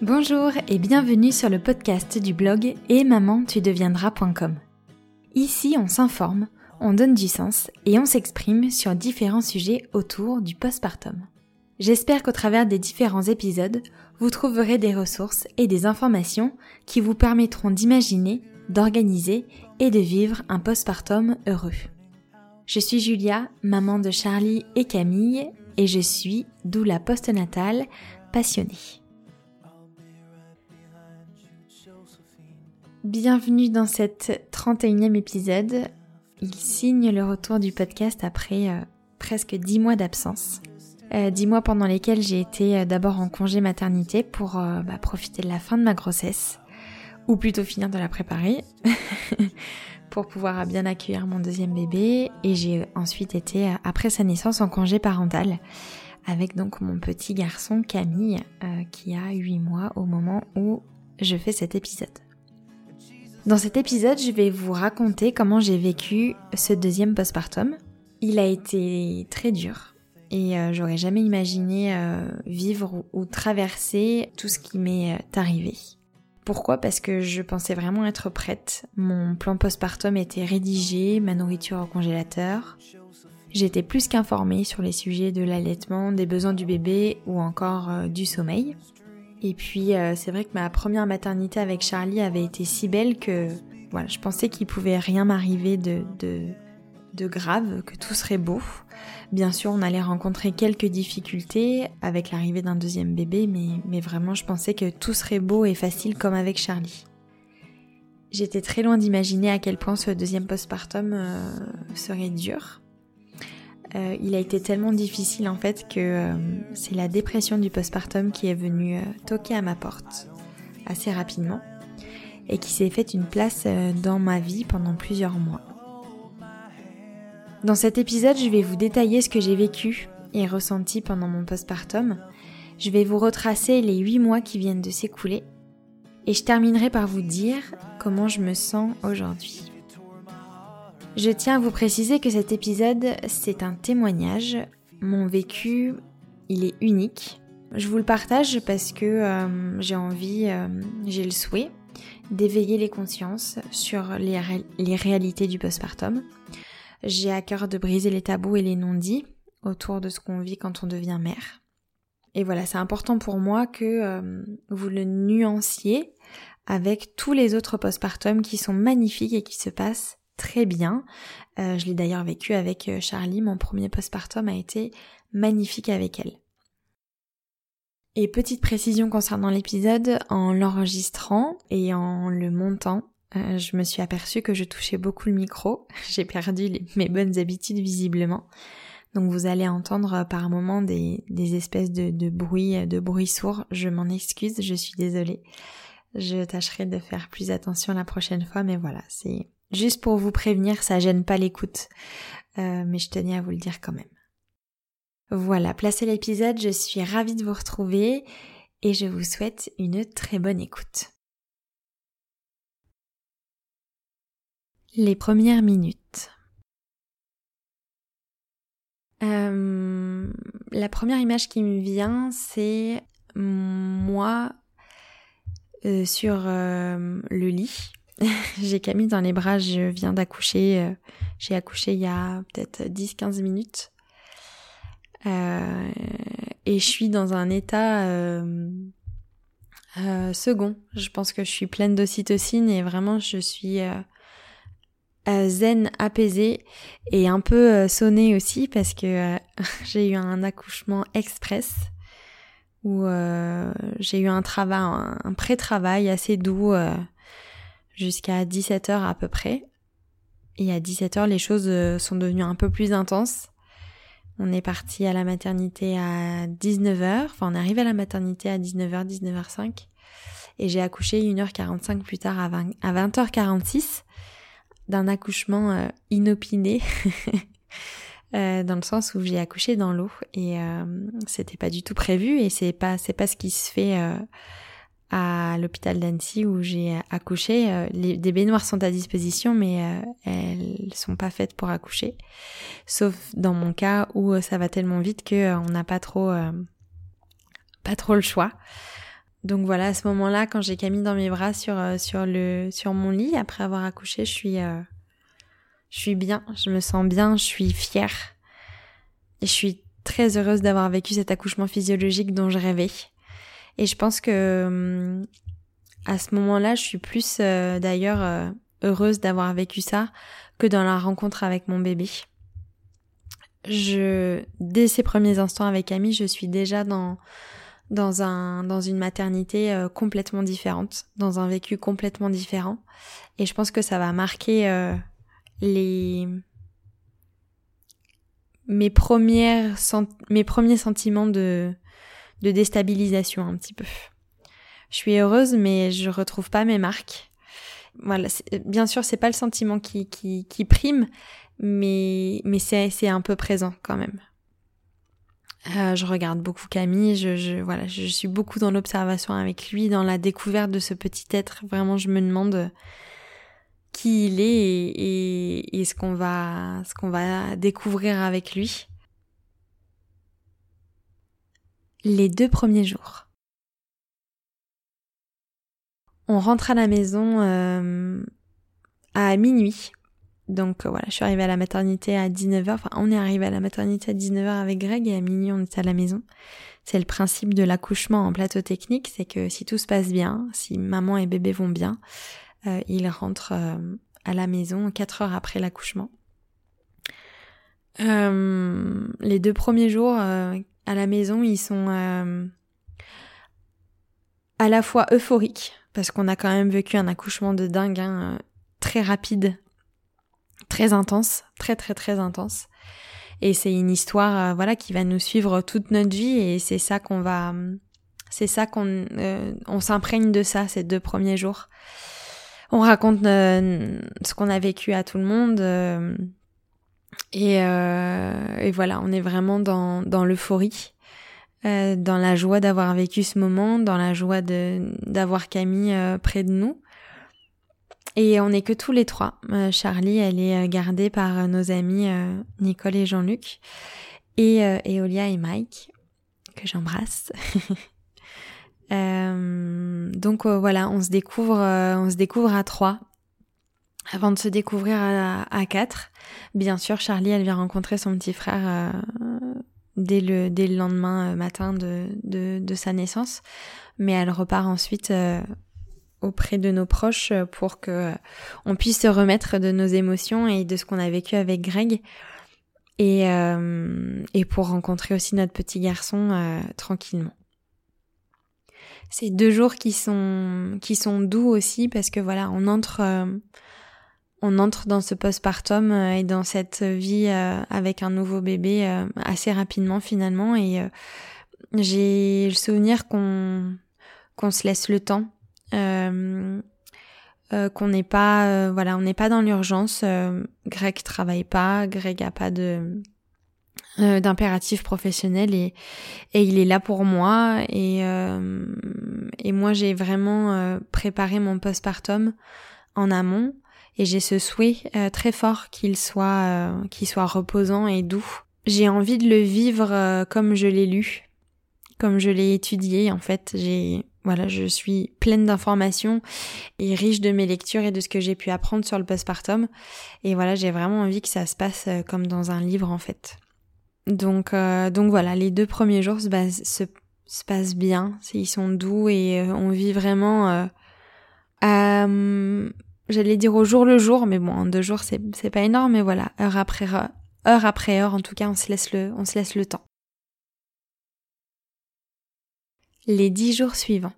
Bonjour et bienvenue sur le podcast du blog et maman tu. Ici on s'informe, on donne du sens et on s'exprime sur différents sujets autour du postpartum. J'espère qu'au travers des différents épisodes, vous trouverez des ressources et des informations qui vous permettront d'imaginer, d'organiser et de vivre un postpartum heureux. Je suis Julia, maman de Charlie et Camille, et je suis doula postnatale passionnée. Bienvenue dans cet 31e épisode. Il signe le retour du podcast après euh, presque 10 mois d'absence. Euh, 10 mois pendant lesquels j'ai été euh, d'abord en congé maternité pour euh, bah, profiter de la fin de ma grossesse, ou plutôt finir de la préparer, pour pouvoir bien accueillir mon deuxième bébé. Et j'ai ensuite été, après sa naissance, en congé parental, avec donc mon petit garçon Camille, qui a 8 mois au moment où je fais cet épisode. Dans cet épisode, je vais vous raconter comment j'ai vécu ce deuxième postpartum. Il a été très dur et euh, j'aurais jamais imaginé euh, vivre ou, traverser tout ce qui m'est euh, arrivé. Pourquoi? Parce que je pensais vraiment être prête. Mon plan postpartum était rédigé, ma nourriture au congélateur. J'étais plus qu'informée sur les sujets de l'allaitement, des besoins du bébé ou encore du sommeil. Et puis euh, c'est vrai que ma première maternité avec Charlie avait été si belle que voilà, je pensais qu'il pouvait rien m'arriver de, de, grave, que tout serait beau. Bien sûr, on allait rencontrer quelques difficultés avec l'arrivée d'un deuxième bébé, mais, mais vraiment je pensais que tout serait beau et facile comme avec Charlie. J'étais très loin d'imaginer à quel point ce deuxième postpartum euh, serait dur. Euh, il a été tellement difficile en fait que euh, c'est la dépression du postpartum qui est venue euh, toquer à ma porte assez rapidement et qui s'est fait une place dans ma vie pendant plusieurs mois. Dans cet épisode, je vais vous détailler ce que j'ai vécu et ressenti pendant mon postpartum. Je vais vous retracer les 8 mois qui viennent de s'écouler et je terminerai par vous dire comment je me sens aujourd'hui. Je tiens à vous préciser que cet épisode, c'est un témoignage. Mon vécu, il est unique. Je vous le partage parce que euh, j'ai envie, euh, j'ai le souhait d'éveiller les consciences sur les, réalités du postpartum. J'ai à cœur de briser les tabous et les non-dits autour de ce qu'on vit quand on devient mère. Et voilà, c'est important pour moi que euh, vous le nuanciez avec tous les autres postpartums qui sont magnifiques et qui se passent très bien. Euh, je l'ai d'ailleurs vécu avec euh, Charlie, mon premier postpartum a été magnifique avec elle. Et petite précision concernant l'épisode, en l'enregistrant et en le montant, euh, je me suis aperçue que je touchais beaucoup le micro. J'ai perdu mes bonnes habitudes visiblement. Donc vous allez entendre par moments des, espèces de, de bruits, de bruits sourds. Je m'en excuse, je suis désolée. Je tâcherai de faire plus attention la prochaine fois, mais voilà, c'est Juste pour vous prévenir, ça gêne pas l'écoute, euh, mais je tenais à vous le dire quand même. Voilà, placé l'épisode, je suis ravie de vous retrouver et je vous souhaite une très bonne écoute. Les premières minutes. Euh, la première image qui me vient, c'est moi euh, sur le lit j'ai Camille dans les bras, je viens d'accoucher. Euh, j'ai accouché il y a peut-être 10-15 minutes. Euh, et je suis dans un état euh, second. Je pense que je suis pleine d'ocytocine et vraiment je suis zen, apaisée et un peu sonnée aussi parce que j'ai eu un accouchement express où j'ai eu un travail, un pré-travail assez doux jusqu'à 17h à peu près. Et à 17h, les choses euh, sont devenues un peu plus intenses. On est parti à la maternité à 19h, enfin on est arrivé à la maternité à 19h, 19h05. Et j'ai accouché 1h45 plus tard à, 20, h 46 d'un accouchement euh, inopiné. Euh, dans le sens où j'ai accouché dans l'eau et c'était pas du tout prévu et c'est pas c'est pas ce qui se fait à l'hôpital d'Annecy où j'ai accouché. Euh, les, des baignoires sont à disposition, mais euh, elles sont pas faites pour accoucher. Sauf dans mon cas où euh, ça va tellement vite que on n'a pas trop, pas trop le choix. donc voilà, à ce moment-là, quand j'ai Camille dans mes bras sur, sur, le, sur mon lit, après avoir accouché, je suis, je suis bien, je me sens bien, je suis fière. Et je suis très heureuse d'avoir vécu cet accouchement physiologique dont je rêvais. Et je pense que hum, à ce moment-là, je suis plus euh, d'ailleurs euh, heureuse d'avoir vécu ça que dans la rencontre avec mon bébé. Je, dès ces premiers instants avec Camille, je suis déjà dans dans un dans une maternité euh, complètement différente, dans un vécu complètement différent, et je pense que ça va marquer les mes premières mes premiers sentiments de de déstabilisation un petit peu. Je suis heureuse mais je retrouve pas mes marques. Voilà, bien sûr, c'est pas le sentiment qui qui qui prime mais mais c'est un peu présent quand même. Euh, je regarde beaucoup Camille, je, je voilà, je suis beaucoup dans l'observation avec lui, dans la découverte de ce petit être. Vraiment, je me demande qui il est et, ce qu'on va, qu'on va découvrir avec lui. Les deux premiers jours. On rentre à la maison euh, à minuit. Donc voilà, je suis arrivée à la maternité à 19h. Enfin, on est arrivé à la maternité à 19h avec Greg et à minuit on était à la maison. C'est le principe de l'accouchement en plateau technique, c'est que si tout se passe bien, si maman et bébé vont bien, euh, il rentre euh, à la maison quatre heures après l'accouchement. Euh, les deux premiers jours à la maison, ils sont à la fois euphoriques parce qu'on a quand même vécu un accouchement de dingue, hein, très rapide, très intense, très très très intense. Et c'est une histoire, voilà, qui va nous suivre toute notre vie et c'est ça qu'on va, c'est ça qu'on, on s'imprègne de ça ces deux premiers jours on raconte euh, ce qu'on a vécu à tout le monde. Euh, et, euh, et, voilà, on est vraiment dans, l'euphorie, dans la joie d'avoir vécu ce moment, dans la joie d'avoir Camille près de nous. Et on n'est que tous les trois. Charlie, elle est gardée par nos amis Nicole et Jean-Luc, et, et Olia et Mike, que j'embrasse. Euh, donc euh, voilà, on se découvre, euh, on se découvre à trois avant de se découvrir à, quatre. Bien sûr, Charlie, elle vient rencontrer son petit frère dès le dès le lendemain matin de, de, sa naissance, mais elle repart ensuite auprès de nos proches pour que on puisse se remettre de nos émotions et de ce qu'on a vécu avec Greg et et pour rencontrer aussi notre petit garçon tranquillement. C'est deux jours qui sont qui sont doux aussi parce que voilà, on entre euh, on entre dans ce postpartum euh, et dans cette vie euh, avec un nouveau bébé assez rapidement finalement. Et j'ai le souvenir qu'on qu'on se laisse le temps qu'on n'est pas voilà on n'est pas dans l'urgence Greg travaille pas Greg a pas de euh, d'impératif professionnel et, et il est là pour moi. Et, euh, et moi j'ai vraiment euh, préparé mon postpartum en amont et j'ai ce souhait très fort qu'il soit qu'il soit reposant et doux. J'ai envie de le vivre comme je l'ai lu, comme je l'ai étudié en fait, j'ai voilà, je suis pleine d'informations et riche de mes lectures et de ce que j'ai pu apprendre sur le postpartum et voilà, j'ai vraiment envie que ça se passe comme dans un livre en fait. Donc, euh, donc voilà, les deux premiers jours se, se, se passent bien, ils sont doux et euh, on vit vraiment, euh, j'allais dire au jour le jour, mais bon, deux jours c'est pas énorme, mais voilà, heure après heure, après heure, en tout cas, on se laisse le, on se laisse le temps. Les dix jours suivants.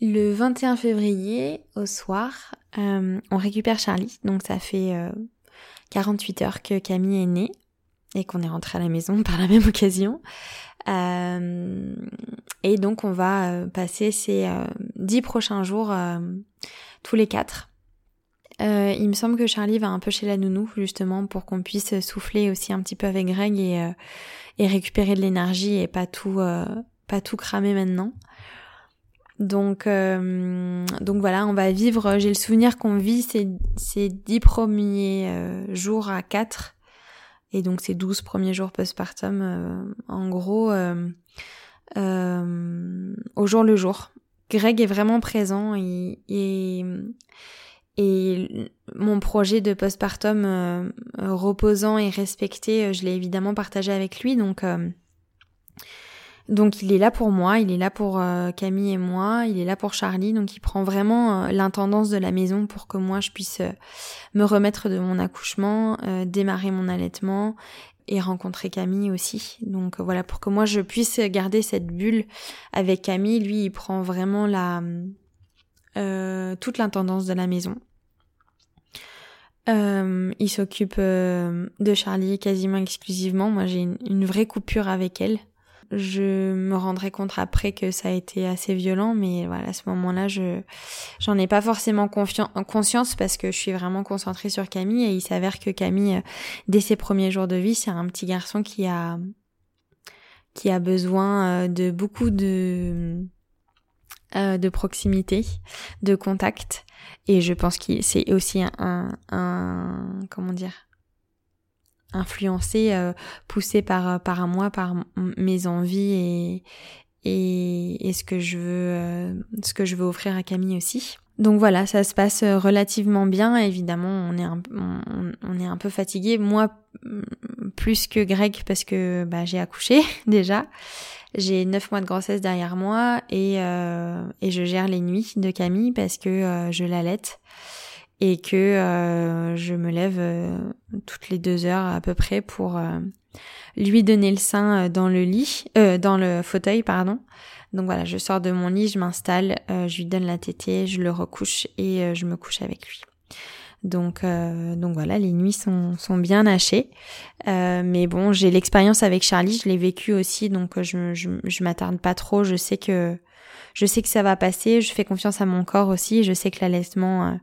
Le 21 février, au soir, on récupère Charlie, donc ça fait 48 heures que Camille est née et qu'on est rentré à la maison par la même occasion. Euh, et donc on va euh, passer ces euh, dix prochains jours tous les quatre. il me semble que Charlie va un peu chez la nounou justement pour qu'on puisse souffler aussi un petit peu avec Greg et, récupérer de l'énergie et pas tout pas tout cramer maintenant. Donc, donc voilà, on va vivre. J'ai le souvenir qu'on vit ces, ces dix premiers jours à quatre Et donc ces 12 premiers jours postpartum, en gros, au jour le jour. Greg est vraiment présent et, et, et mon projet de postpartum euh, reposant et respecté, je l'ai évidemment partagé avec lui. Donc, donc il est là pour moi, il est là pour euh, Camille et moi, il est là pour Charlie, donc il prend vraiment euh, l'intendance de la maison pour que moi je puisse euh, me remettre de mon accouchement, démarrer mon allaitement et rencontrer Camille aussi. Donc voilà, pour que moi je puisse garder cette bulle avec Camille, lui il prend vraiment la toute l'intendance de la maison. il s'occupe de Charlie quasiment exclusivement. Moi j'ai une vraie coupure avec elle. Je me rendrai compte après que ça a été assez violent, mais voilà, à ce moment-là, je j'en ai pas forcément conscience parce que je suis vraiment concentrée sur Camille et il s'avère que Camille, dès ses premiers jours de vie, c'est un petit garçon qui a qui a besoin euh, de beaucoup de euh, de proximité, de contact, et je pense que c'est aussi un, un comment dire influencé, euh, poussé par par moi, par mes envies et et, et ce que je veux euh, ce que je veux offrir à Camille aussi. Donc voilà, ça se passe euh, relativement bien. Évidemment, on est un, on, est un peu fatigué. Moi, plus que Greg parce que bah, j'ai accouché déjà. J'ai neuf mois de grossesse derrière moi et, euh, et je gère les nuits de Camille parce que je l'allaite et que euh, je me lève euh, toutes les deux heures à peu près pour euh, lui donner le sein dans le lit, dans le fauteuil, pardon. Donc voilà, je sors de mon lit, je m'installe, je lui donne la tétée, je le recouche et je me couche avec lui. Donc, donc voilà, les nuits sont, sont bien hachées. mais bon, j'ai l'expérience avec Charlie, je l'ai vécu aussi, donc je, je, je m'attarde pas trop. Je sais que je sais que ça va passer, je fais confiance à mon corps aussi, je sais que l'allaitement euh,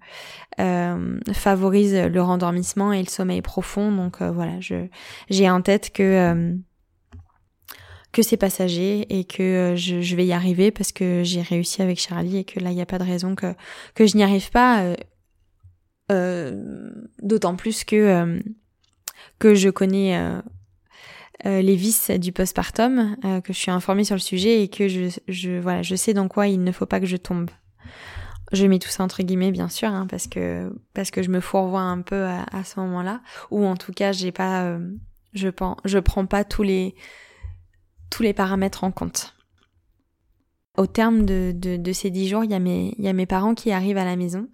euh favorise le rendormissement et le sommeil profond, donc euh, voilà, je j'ai en tête que euh, que c'est passager et que je, vais y arriver parce que j'ai réussi avec Charlie et que là il n'y a pas de raison que que je n'y arrive pas. D'autant plus que que je connais les vices du postpartum, euh, que je suis informée sur le sujet et que je, je, voilà, je sais dans quoi il ne faut pas que je tombe. Je mets tout ça entre guillemets bien sûr, hein, parce que parce que je me fourvoie un peu à, à ce moment-là, ou en tout cas j'ai pas, euh, je pense, je prends pas tous les tous les paramètres en compte. Au terme de, ces dix jours, il y, a mes, parents qui arrivent à la maison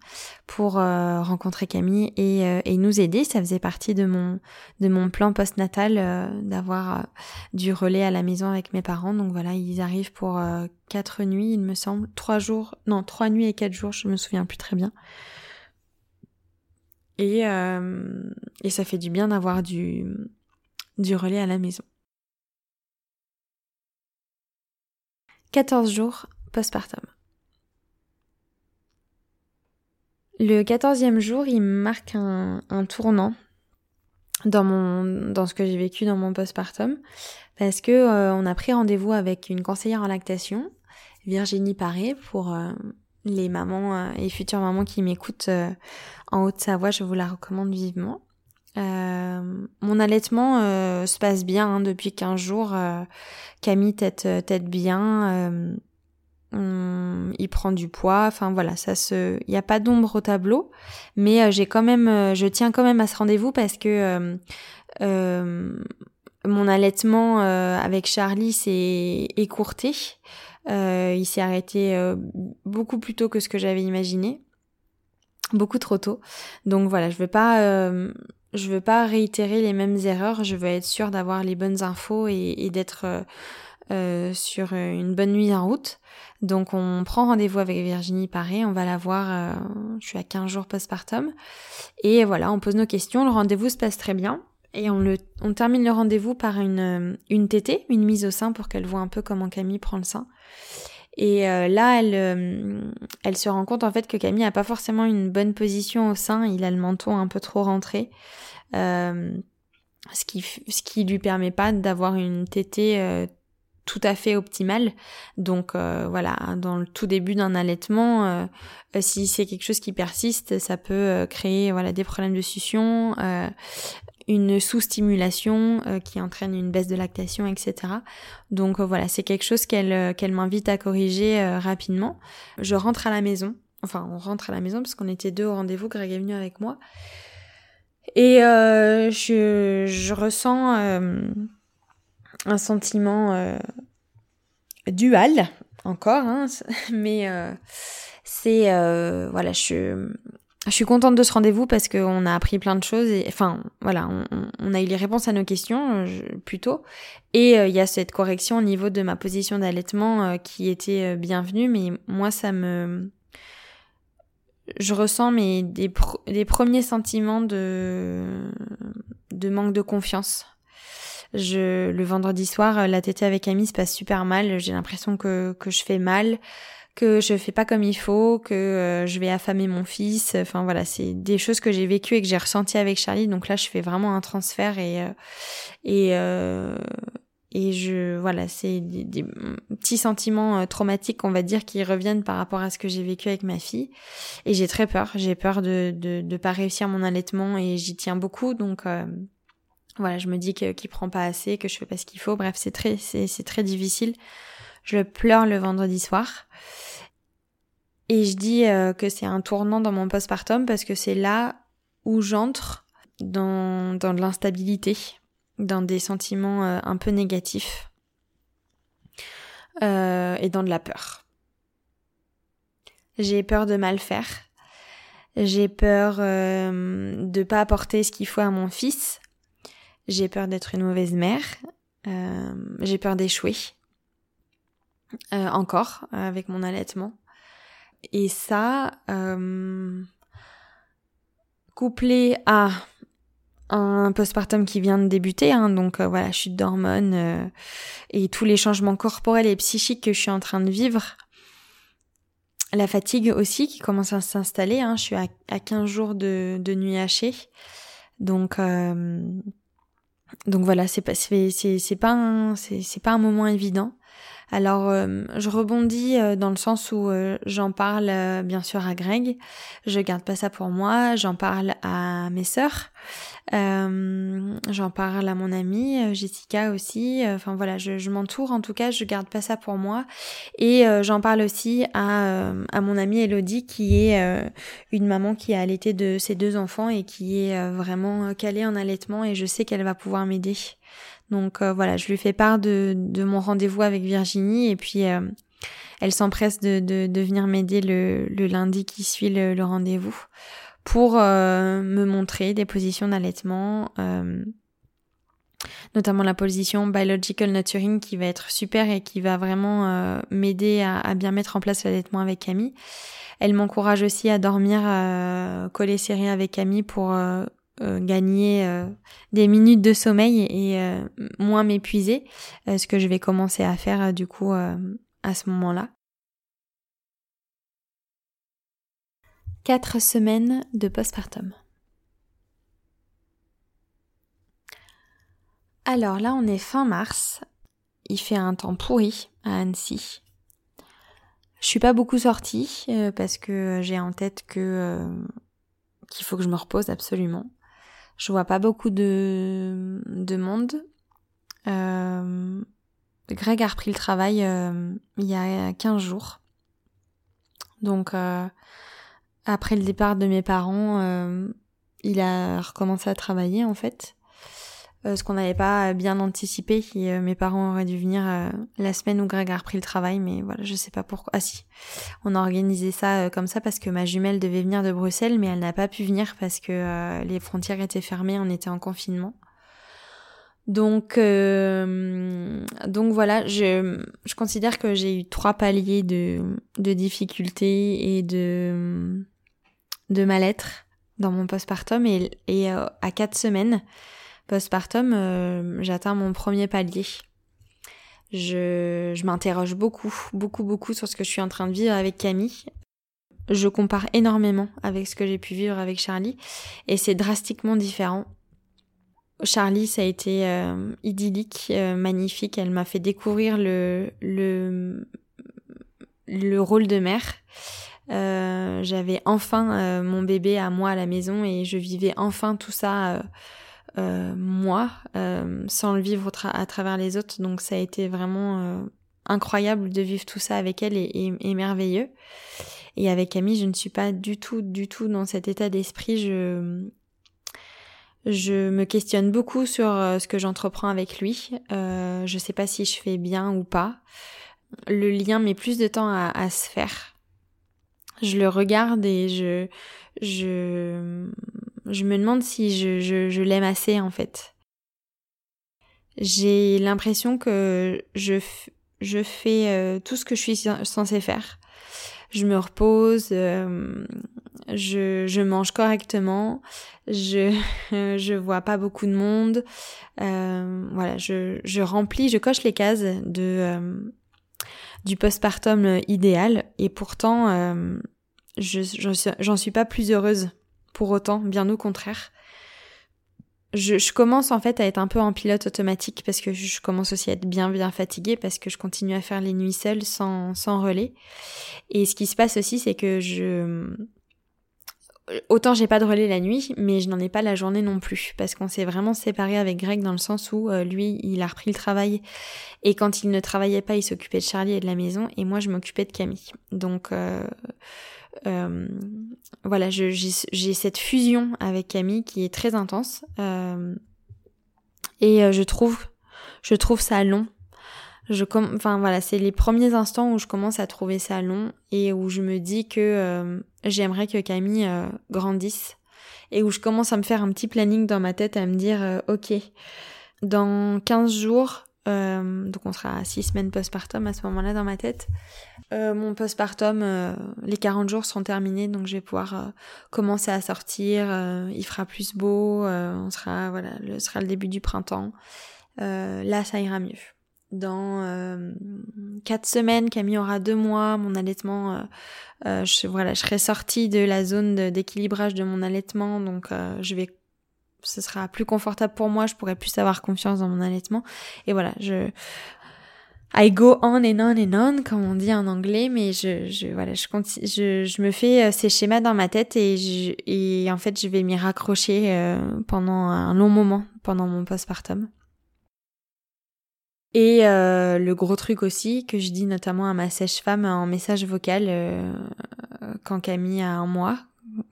pour euh, rencontrer Camille et, euh, et, nous aider. Ça faisait partie de mon, plan postnatal euh, d'avoir du relais à la maison avec mes parents. Donc voilà, ils arrivent pour quatre nuits, il me semble, trois jours, non, trois nuits et quatre jours, je me souviens plus très bien. Et, ça fait du bien d'avoir du relais à la maison. 14 jours postpartum. Le quatorzième jour, il marque un, tournant dans mon dans ce que j'ai vécu dans mon postpartum parce que euh, on a pris rendez-vous avec une conseillère en lactation, Virginie Paré, pour euh, les mamans euh, et futures mamans qui m'écoutent en Haute-Savoie, je vous la recommande vivement. Mon allaitement se passe bien hein, depuis 15 jours. Camille tête, bien il prend du poids, enfin voilà, ça se, il n'y a pas d'ombre au tableau, mais euh, j'ai quand même, euh, je tiens quand même à ce rendez-vous parce que euh, mon allaitement avec Charlie s'est écourté, il s'est arrêté beaucoup plus tôt que ce que j'avais imaginé, beaucoup trop tôt, donc voilà, je veux pas, je veux pas réitérer les mêmes erreurs, je veux être sûre d'avoir les bonnes infos et, d'être sur une bonne nuit en route. Donc on prend rendez-vous avec Virginie Paré, on va la voir, euh, je suis à 15 jours postpartum. Et voilà, on pose nos questions, le rendez-vous se passe très bien. Et on, le, termine le rendez-vous par une, euh, une une mise au sein pour qu'elle voit un peu comment Camille prend le sein. Et euh, là, elle, elle se rend compte en fait que Camille a pas forcément une bonne position au sein, il a le menton un peu trop rentré. ce qui ce qui lui permet pas d'avoir une tétée tout à fait optimal. Donc euh, voilà, dans le tout début d'un allaitement, euh, euh, si c'est quelque chose qui persiste, ça peut créer voilà des problèmes de succion, une sous-stimulation qui entraîne une baisse de lactation, etc. Donc voilà, c'est quelque chose qu'elle qu'elle m'invite à corriger rapidement. Je rentre à la maison, enfin on rentre à la maison parce qu'on était deux au rendez-vous, Greg est venu avec moi. Et je, je ressens un sentiment dual encore, hein, mais euh, c'est euh, voilà, je je suis contente de ce rendez-vous parce qu'on a appris plein de choses et enfin voilà, on, a eu les réponses à nos questions plutôt et euh, il y a cette correction au niveau de ma position d'allaitement qui était bienvenue, mais moi ça me je ressens mes des, des premiers sentiments de de manque de confiance. Je, le vendredi soir, euh, la tétée avec Amy se passe super mal. J'ai l'impression que, que je fais mal, que je fais pas comme il faut, que euh, je vais affamer mon fils. Enfin voilà, c'est des choses que j'ai vécues et que j'ai ressenties avec Charlie. Donc là, je fais vraiment un transfert et euh, et et je voilà, c'est des, petits sentiments traumatiques, on va dire, qui reviennent par rapport à ce que j'ai vécu avec ma fille. Et j'ai très peur. J'ai peur de, de pas réussir mon allaitement et j'y tiens beaucoup. Donc voilà, je me dis qu'il prend pas assez, que je fais pas ce qu'il faut. Bref, c'est très c'est c'est très difficile. Je pleure le vendredi soir. Et je dis euh, que c'est un tournant dans mon postpartum parce que c'est là où j'entre dans dans de l'instabilité, dans des sentiments euh, un peu négatifs euh, et dans de la peur. J'ai peur de mal faire. J'ai peur euh, de pas apporter ce qu'il faut à mon fils j'ai peur d'être une mauvaise mère, j'ai peur d'échouer, euh, encore, avec mon allaitement. Et ça, euh, couplé à un postpartum qui vient de débuter, hein, donc euh, voilà, chute d'hormones euh, et tous les changements corporels et psychiques que je suis en train de vivre, la fatigue aussi qui commence à s'installer, hein, je suis à, à 15 jours de, de nuit hachée, donc euh, donc voilà, c'est pas c'est c'est pas un c'est c'est pas un moment évident. Alors euh, je rebondis euh, dans le sens où euh, j'en parle bien sûr à Greg, je garde pas ça pour moi, j'en parle à mes sœurs, j'en parle à mon amie Jessica aussi. Enfin voilà, je, m'entoure. En tout cas, je garde pas ça pour moi. Et j'en parle aussi à à mon amie Elodie qui est une maman qui a allaité de ses deux enfants et qui est vraiment calée en allaitement. Et je sais qu'elle va pouvoir m'aider. Donc euh, voilà, je lui fais part de, mon rendez-vous avec Virginie et puis euh, elle s'empresse de, de, venir m'aider le, lundi qui suit le, rendez-vous pour euh, me montrer des positions d'allaitement, notamment la position Biological Nurturing qui va être super et qui va vraiment m'aider à, bien mettre en place l'allaitement avec Camille. Elle m'encourage aussi à dormir collé serré avec Camille pour euh, gagner euh, des minutes de sommeil et euh, moins m'épuiser, ce que je vais commencer à faire du coup à ce moment-là. Quatre semaines de postpartum. Alors là, on est fin mars. Il fait un temps pourri à Annecy. Je suis pas beaucoup sortie parce que j'ai en tête que qu'il faut que je me repose absolument. Je vois pas beaucoup de, de monde. Euh, Greg a repris le travail euh, il y a 15 jours. Donc euh, après le départ de mes parents, euh, il a recommencé à travailler en fait. Euh, ce qu'on n'avait pas bien anticipé. Euh, mes parents auraient dû venir euh, la semaine où Greg a repris le travail, mais voilà, je sais pas pourquoi. Ah si, on a organisé ça comme ça parce que ma jumelle devait venir de Bruxelles, mais elle n'a pas pu venir parce que les frontières étaient fermées, on était en confinement. Donc, donc voilà, je, je considère que j'ai eu trois paliers de, de difficultés et de, de mal-être dans mon postpartum et, et à quatre semaines, postpartum, euh, j'atteins mon premier palier. Je, m'interroge beaucoup, beaucoup, beaucoup sur ce que je suis en train de vivre avec Camille. Je compare énormément avec ce que j'ai pu vivre avec Charlie et c'est drastiquement différent. Charlie, ça a été euh, idyllique, euh, magnifique. Elle m'a fait découvrir le, le, le rôle de mère. J'avais enfin mon bébé à moi à la maison et je vivais enfin tout ça moi sans le vivre à travers les autres. Donc ça a été vraiment incroyable de vivre tout ça avec elle et, merveilleux. Et avec Camille, je ne suis pas du tout, du tout dans cet état d'esprit. Je, je me questionne beaucoup sur euh, ce que j'entreprends avec lui. Euh, je sais pas si je fais bien ou pas. Le lien met plus de temps à, se faire. Je le regarde et je, je, je me demande si je, l'aime assez en fait. J'ai l'impression que je, je fais euh, tout ce que je suis censée faire. Je me repose, euh, je, je, mange correctement, je, je vois pas beaucoup de monde. Euh, voilà, je, je remplis, je coche les cases de du postpartum idéal et pourtant je j'en suis pas plus heureuse pour autant, bien au contraire je, commence en fait à être un peu en pilote automatique parce que je commence aussi à être bien bien fatiguée parce que je continue à faire les nuits seules sans, sans relais. Et ce qui se passe aussi c'est que je... Autant j'ai pas de relais la nuit, mais je n'en ai pas la journée non plus, parce qu'on s'est vraiment séparé avec Greg dans le sens où euh, lui, il a repris le travail, et quand il ne travaillait pas, il s'occupait de Charlie et de la maison, et moi, je m'occupais de Camille. Donc, euh, euh, voilà, j'ai cette fusion avec Camille qui est très intense. Euh, et euh, je trouve, je trouve ça long. Je enfin voilà, c'est les premiers instants où je commence à trouver ça long et où je me dis que j'aimerais que Camille grandisse et où je commence à me faire un petit planning dans ma tête à me dire ok, dans 15 jours, donc on sera à 6 semaines postpartum à ce moment-là dans ma tête. Euh, mon postpartum, euh, les 40 jours sont terminés, donc je vais pouvoir euh, commencer à sortir. il fera plus beau, on sera voilà, ce sera le début du printemps. là, ça ira mieux. Dans quatre semaines, Camille aura deux mois. Mon allaitement, je, voilà, je serai sortie de la zone d'équilibrage de, mon allaitement, donc je vais ce sera plus confortable pour moi, je pourrai plus avoir confiance dans mon allaitement. Et voilà, je I go on and on and on, comme on dit en anglais, mais je, je voilà, je, je, je me fais euh, ces schémas dans ma tête et, je, et en fait, je vais m'y raccrocher euh, pendant un long moment, pendant mon postpartum. Et euh, le gros truc aussi que je dis notamment à ma sèche-femme en message vocal euh, quand Camille a un mois,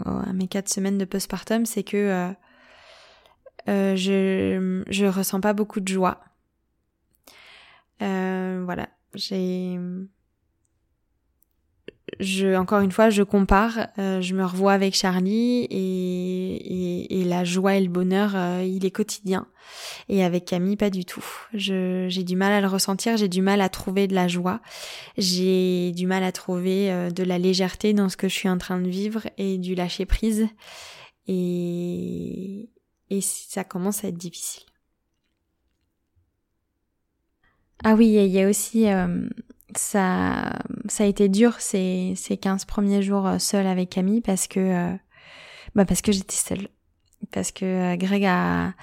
à mes quatre semaines de postpartum, c'est que euh, je je ressens pas beaucoup de joie euh, voilà, j'ai je, encore une fois, je compare, euh, je me revois avec Charlie et, et, et la joie et le bonheur, euh, il est quotidien. Et avec Camille, pas du tout. j'ai du mal à le ressentir, j'ai du mal à trouver de la joie, j'ai du mal à trouver euh, de la légèreté dans ce que je suis en train de vivre et du lâcher prise. Et, et ça commence à être difficile. Ah oui, il y a aussi euh, ça ça a été dur ces ces 15 premiers jours euh, seule avec Camille parce que euh, bah parce que j'étais seule. Parce que Greg a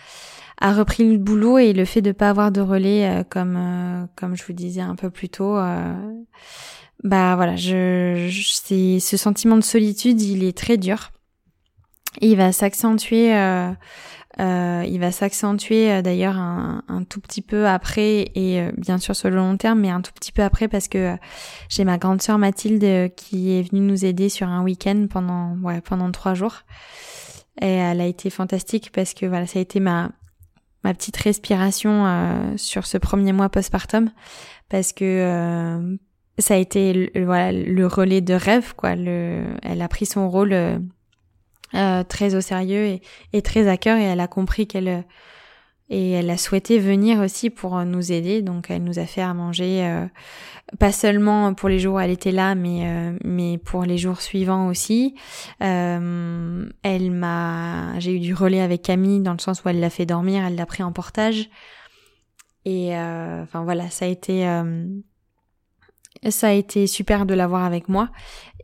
a repris le boulot et le fait de pas avoir de relais comme comme je vous disais un peu plus tôt bah voilà, je c'est ce sentiment de solitude, il est très dur. Il va s'accentuer euh, il va s'accentuer euh, d'ailleurs un, un, tout petit peu après et euh, bien sûr sur le long terme, mais un tout petit peu après parce que j'ai ma grande sœur Mathilde qui est venue nous aider sur un week-end pendant ouais pendant trois jours. Et elle a été fantastique parce que voilà ça a été ma ma petite respiration sur ce premier mois postpartum parce que ça a été le, voilà le relais de rêve quoi. Le elle a pris son rôle euh, très au sérieux et, très à cœur. Et elle a compris qu'elle euh, et elle a souhaité venir aussi pour euh, nous aider. Donc elle nous a fait à manger pas seulement pour les jours où elle était là mais mais pour les jours suivants aussi. Elle m'a j'ai eu du relais avec Camille dans le sens où elle l'a fait dormir elle l'a pris en portage. Et enfin voilà ça a été ça a été super de l'avoir avec moi.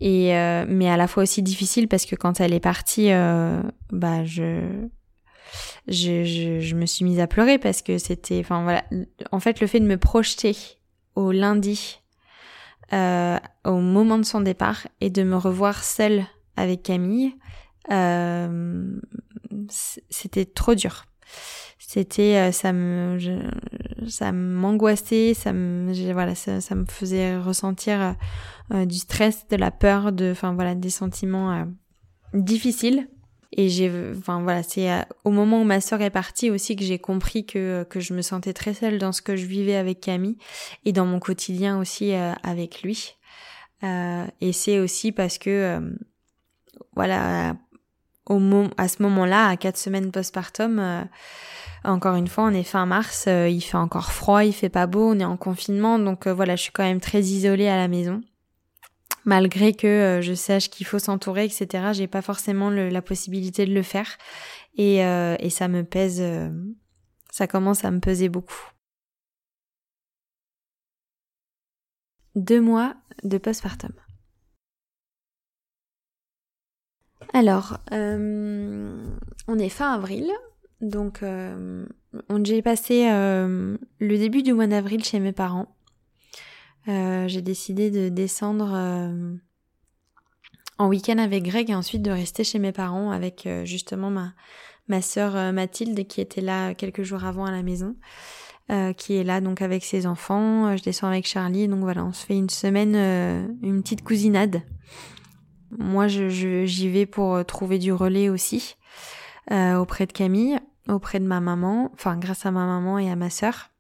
Et euh, mais à la fois aussi difficile parce que quand elle est partie euh, bah je, je je, je me suis mise à pleurer parce que c'était enfin voilà. En fait le fait de me projeter au lundi euh, au moment de son départ et de me revoir seule avec Camille euh, c'était trop dur C'était, ça me, ça m'angoissait, ça me, voilà, ça, ça, me faisait ressentir du stress, de la peur, de, enfin voilà, des sentiments difficiles. Et j'ai, enfin voilà, c'est euh, au moment où ma sœur est partie aussi que j'ai compris que que je me sentais très seule dans ce que je vivais avec Camille et dans mon quotidien aussi euh, avec lui. Euh, et c'est aussi parce que euh, voilà, au à ce moment-là, à quatre semaines postpartum, encore une fois, on est fin mars, il fait encore froid, il fait pas beau, on est en confinement, donc voilà, je suis quand même très isolée à la maison malgré que euh, je sache qu'il faut s'entourer, etc. J'ai pas forcément la possibilité de le faire et, euh, et ça me pèse, euh, ça commence à me peser beaucoup. Deux mois de postpartum. Alors, on est fin avril, donc on j'ai passé le début du mois d'avril chez mes parents. Euh, j'ai décidé de descendre euh, en week-end avec Greg et ensuite de rester chez mes parents avec euh, justement ma, ma sœur Mathilde qui était là quelques jours avant à la maison. qui est là donc avec ses enfants. Je descends avec Charlie, donc voilà, on se fait une semaine, une petite cousinade. Moi, j'y vais pour trouver du relais aussi auprès de Camille, auprès de ma maman, enfin grâce à ma maman et à ma sœur.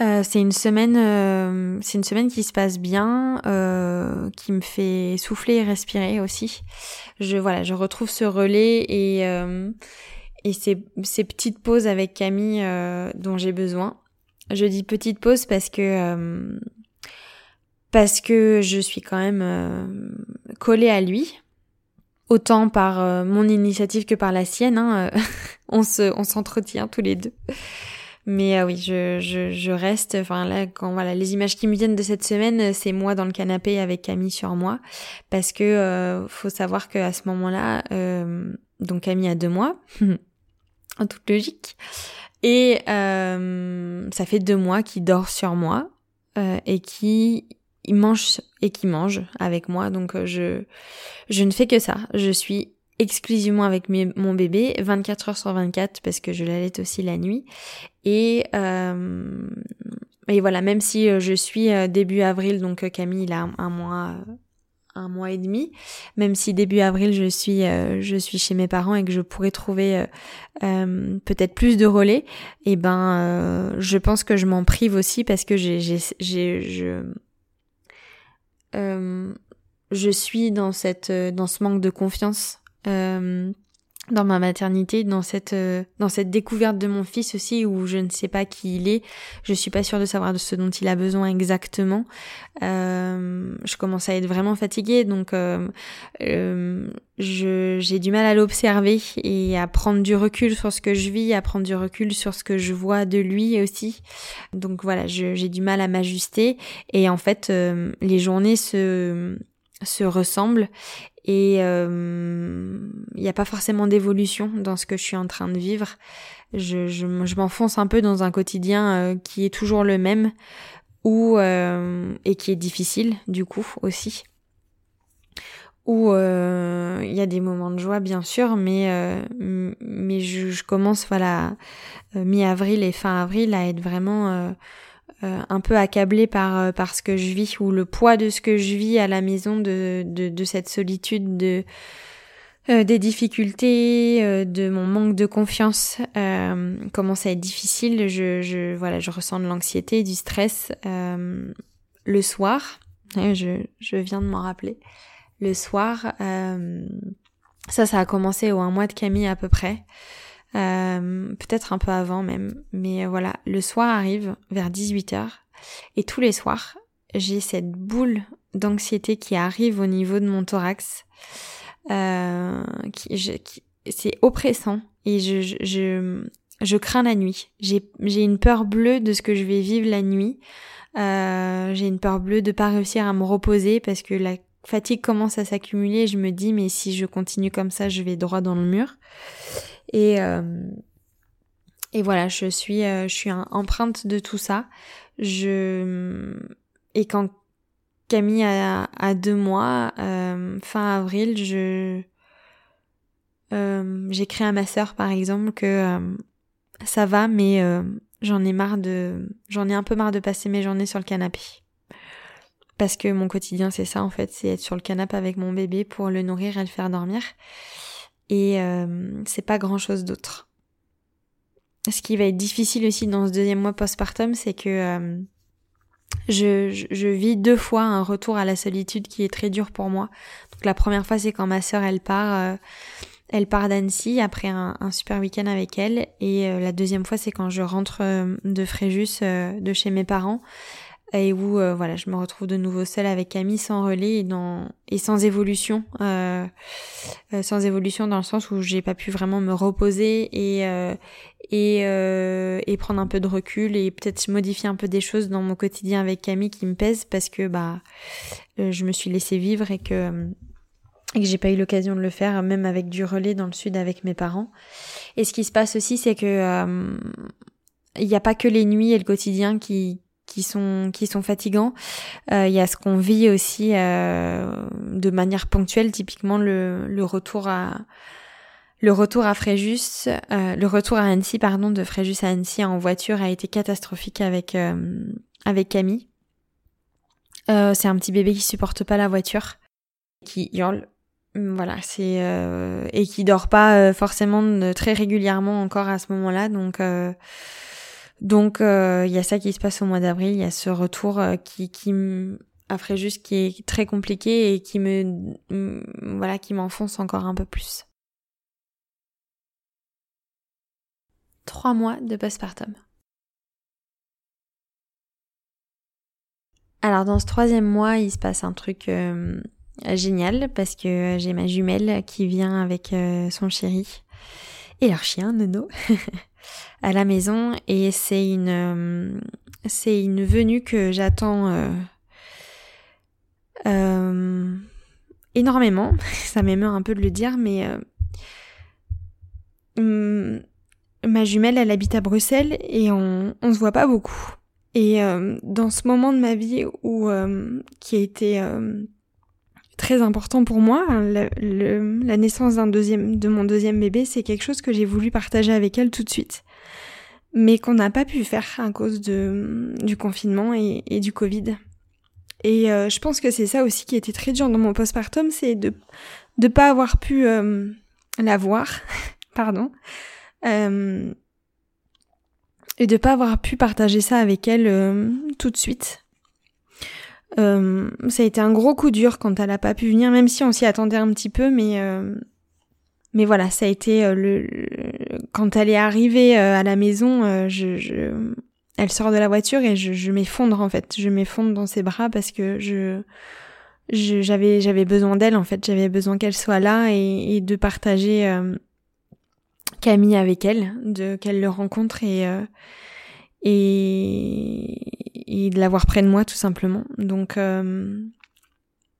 Euh, c'est une semaine, euh, c'est une semaine qui se passe bien, euh, qui me fait souffler et respirer aussi. Je voilà, je retrouve ce relais et et ces, ces petites pauses avec Camille dont j'ai besoin. Je dis petites pauses parce que parce que je suis quand même collée à lui, autant par mon initiative que par la sienne. Hein, on se on s'entretient tous les deux. Mais euh, oui, je, je, je, reste. Enfin là, quand voilà, les images qui me viennent de cette semaine, c'est moi dans le canapé avec Camille sur moi, parce que euh, faut savoir que à ce moment-là, euh, donc Camille a deux mois, en toute logique, et ça fait deux mois qu'il dort sur moi et qui il mange et qui mange avec moi. Donc je je ne fais que ça. Je suis exclusivement avec mon bébé, 24 heures sur 24 parce que je l'allaite aussi la nuit. Et, euh, et voilà, même si euh, je suis euh, début avril, donc Camille il a un, mois, un mois et demi, même si début avril je suis, je suis chez mes parents et que je pourrais trouver peut-être plus de relais, et eh ben je pense que je m'en prive aussi parce que j'ai, j'ai, j'ai je je suis dans cette dans ce manque de confiance. Euh, dans ma maternité, dans cette euh, dans cette découverte de mon fils aussi où je ne sais pas qui il est, je suis pas sûre de savoir de ce dont il a besoin exactement. Euh, je commence à être vraiment fatiguée, donc euh, euh j'ai du mal à l'observer et à prendre du recul sur ce que je vis, à prendre du recul sur ce que je vois de lui aussi. Donc voilà, j'ai du mal à m'ajuster et en fait les journées se se ressemblent et euh, n'y a pas forcément d'évolution dans ce que je suis en train de vivre. Je, je, m'enfonce un peu dans un quotidien euh, qui est toujours le même ou euh, et qui est difficile du coup aussi. Où il y a des moments de joie bien sûr, mais mais je, commence voilà mi-avril et fin avril à être vraiment euh, un peu accablée par, euh, par ce que je vis ou le poids de ce que je vis à la maison de, de, de cette solitude, de, euh, des difficultés, de mon manque de confiance commence à être difficile. Je, je, voilà, je ressens de l'anxiété, du stress le soir. Je, je viens de m'en rappeler. Le soir, ça, ça a commencé au un mois de Camille à peu près. Euh, peut-être un peu avant même. Mais euh, voilà, le soir arrive vers 18h et tous les soirs, j'ai cette boule d'anxiété qui arrive au niveau de mon thorax. Euh, qui, c'est oppressant et je, je, je, crains la nuit. J'ai, j'ai une peur bleue de ce que je vais vivre la nuit. Euh, j'ai une peur bleue de pas réussir à me reposer parce que la fatigue commence à s'accumuler. Je me dis mais si je continue comme ça, je vais droit dans le mur. Et, euh, et voilà, je suis, euh, je suis empreinte de tout ça. Je, et quand Camille a, deux mois, euh, fin avril, je, J'écris à ma sœur par exemple que ça va, mais j'en ai marre de, j'en ai un peu marre de passer mes journées sur le canapé. Parce que mon quotidien c'est ça en fait, c'est être sur le canapé avec mon bébé pour le nourrir et le faire dormir. Et c'est pas grand chose d'autre ce qui va être difficile aussi dans ce deuxième mois postpartum, c'est que euh, je, vis deux fois un retour à la solitude qui est très dur pour moi. Donc la première fois, c'est quand ma sœur elle part, euh, elle part d'Annecy après un, super week-end avec elle, et euh, la deuxième fois, c'est quand je rentre de Fréjus, de chez mes parents, et où voilà, je me retrouve de nouveau seule avec Camille sans relais et, et sans évolution, sans évolution dans le sens où j'ai pas pu vraiment me reposer et et, euh, et prendre un peu de recul et peut-être modifier un peu des choses dans mon quotidien avec Camille qui me pèsent parce que bah euh, je me suis laissée vivre et que et que j'ai pas eu l'occasion de le faire même avec du relais dans le sud avec mes parents. Et ce qui se passe aussi c'est que euh, il n'y a pas que les nuits et le quotidien qui qui sont qui sont fatigants. Il y a ce qu'on vit aussi de manière ponctuelle, typiquement le, le retour à le retour à Fréjus, euh, le retour à Annecy, pardon, de Fréjus à Annecy en voiture a été catastrophique avec euh, avec Camille. Euh, c'est un petit bébé qui supporte pas la voiture, qui hurle, voilà, c'est et qui dort pas forcément très régulièrement encore à ce moment-là, donc donc il y a ça qui se passe au mois d'avril, il y a ce retour qui qui à Fréjus qui est très compliqué et qui me voilà qui m'enfonce encore un peu plus. trois mois de postpartum. Alors dans ce troisième mois, il se passe un truc euh, génial parce que j'ai ma jumelle qui vient avec euh, son chéri et leur chien Nono à la maison et c'est une euh, venue que j'attends énormément. Ça m'émeut un peu de le dire, mais hum, ma jumelle, elle habite à Bruxelles et on, on se voit pas beaucoup. Et euh, dans ce moment de ma vie euh, qui a été euh, très important pour moi, hein, la, naissance d'un deuxième de mon deuxième bébé, c'est quelque chose que j'ai voulu partager avec elle tout de suite, mais qu'on n'a pas pu faire à cause de du confinement et, du Covid. Et je pense que c'est ça aussi qui était très dur dans mon postpartum, c'est de de pas avoir pu la voir, pardon, euh, et de pas avoir pu partager ça avec elle euh, tout de suite. Euh, ça a été un gros coup dur quand elle a pas pu venir, même si on s'y attendait un petit peu, mais mais voilà, ça a été le, quand elle est arrivée à la maison, je, je, elle sort de la voiture et je, je m'effondre en fait, je m'effondre dans ses bras parce que je j'avais j'avais besoin d'elle en fait, j'avais besoin qu'elle soit là et, et de partager Camille avec elle, de qu'elle le rencontre et, euh, et, et de l'avoir près de moi tout simplement. Donc euh,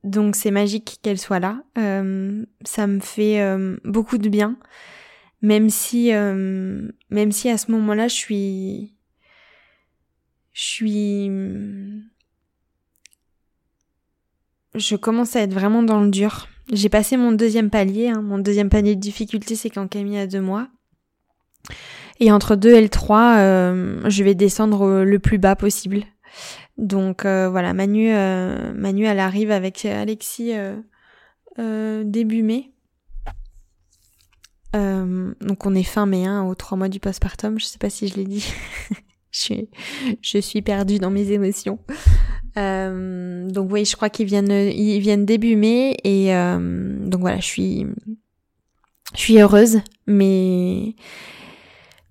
donc c'est magique qu'elle soit là. Euh, ça me fait beaucoup de bien, même si même si à ce moment-là je suis je suis je commence à être vraiment dans le dur j'ai passé mon deuxième palier. Hein. Mon deuxième palier de difficulté, c'est quand Camille a deux mois. Et entre deux et le 3, euh, je vais descendre le plus bas possible. Donc euh, voilà, Manu, euh, Manu, elle arrive avec Alexis début mai. donc on est fin mai, hein, aux trois mois du postpartum. Je sais pas si je l'ai dit. je, suis, perdue dans mes émotions. Euh, donc oui, je crois qu'ils viennent, début mai et euh, donc voilà, je suis, je suis heureuse, mais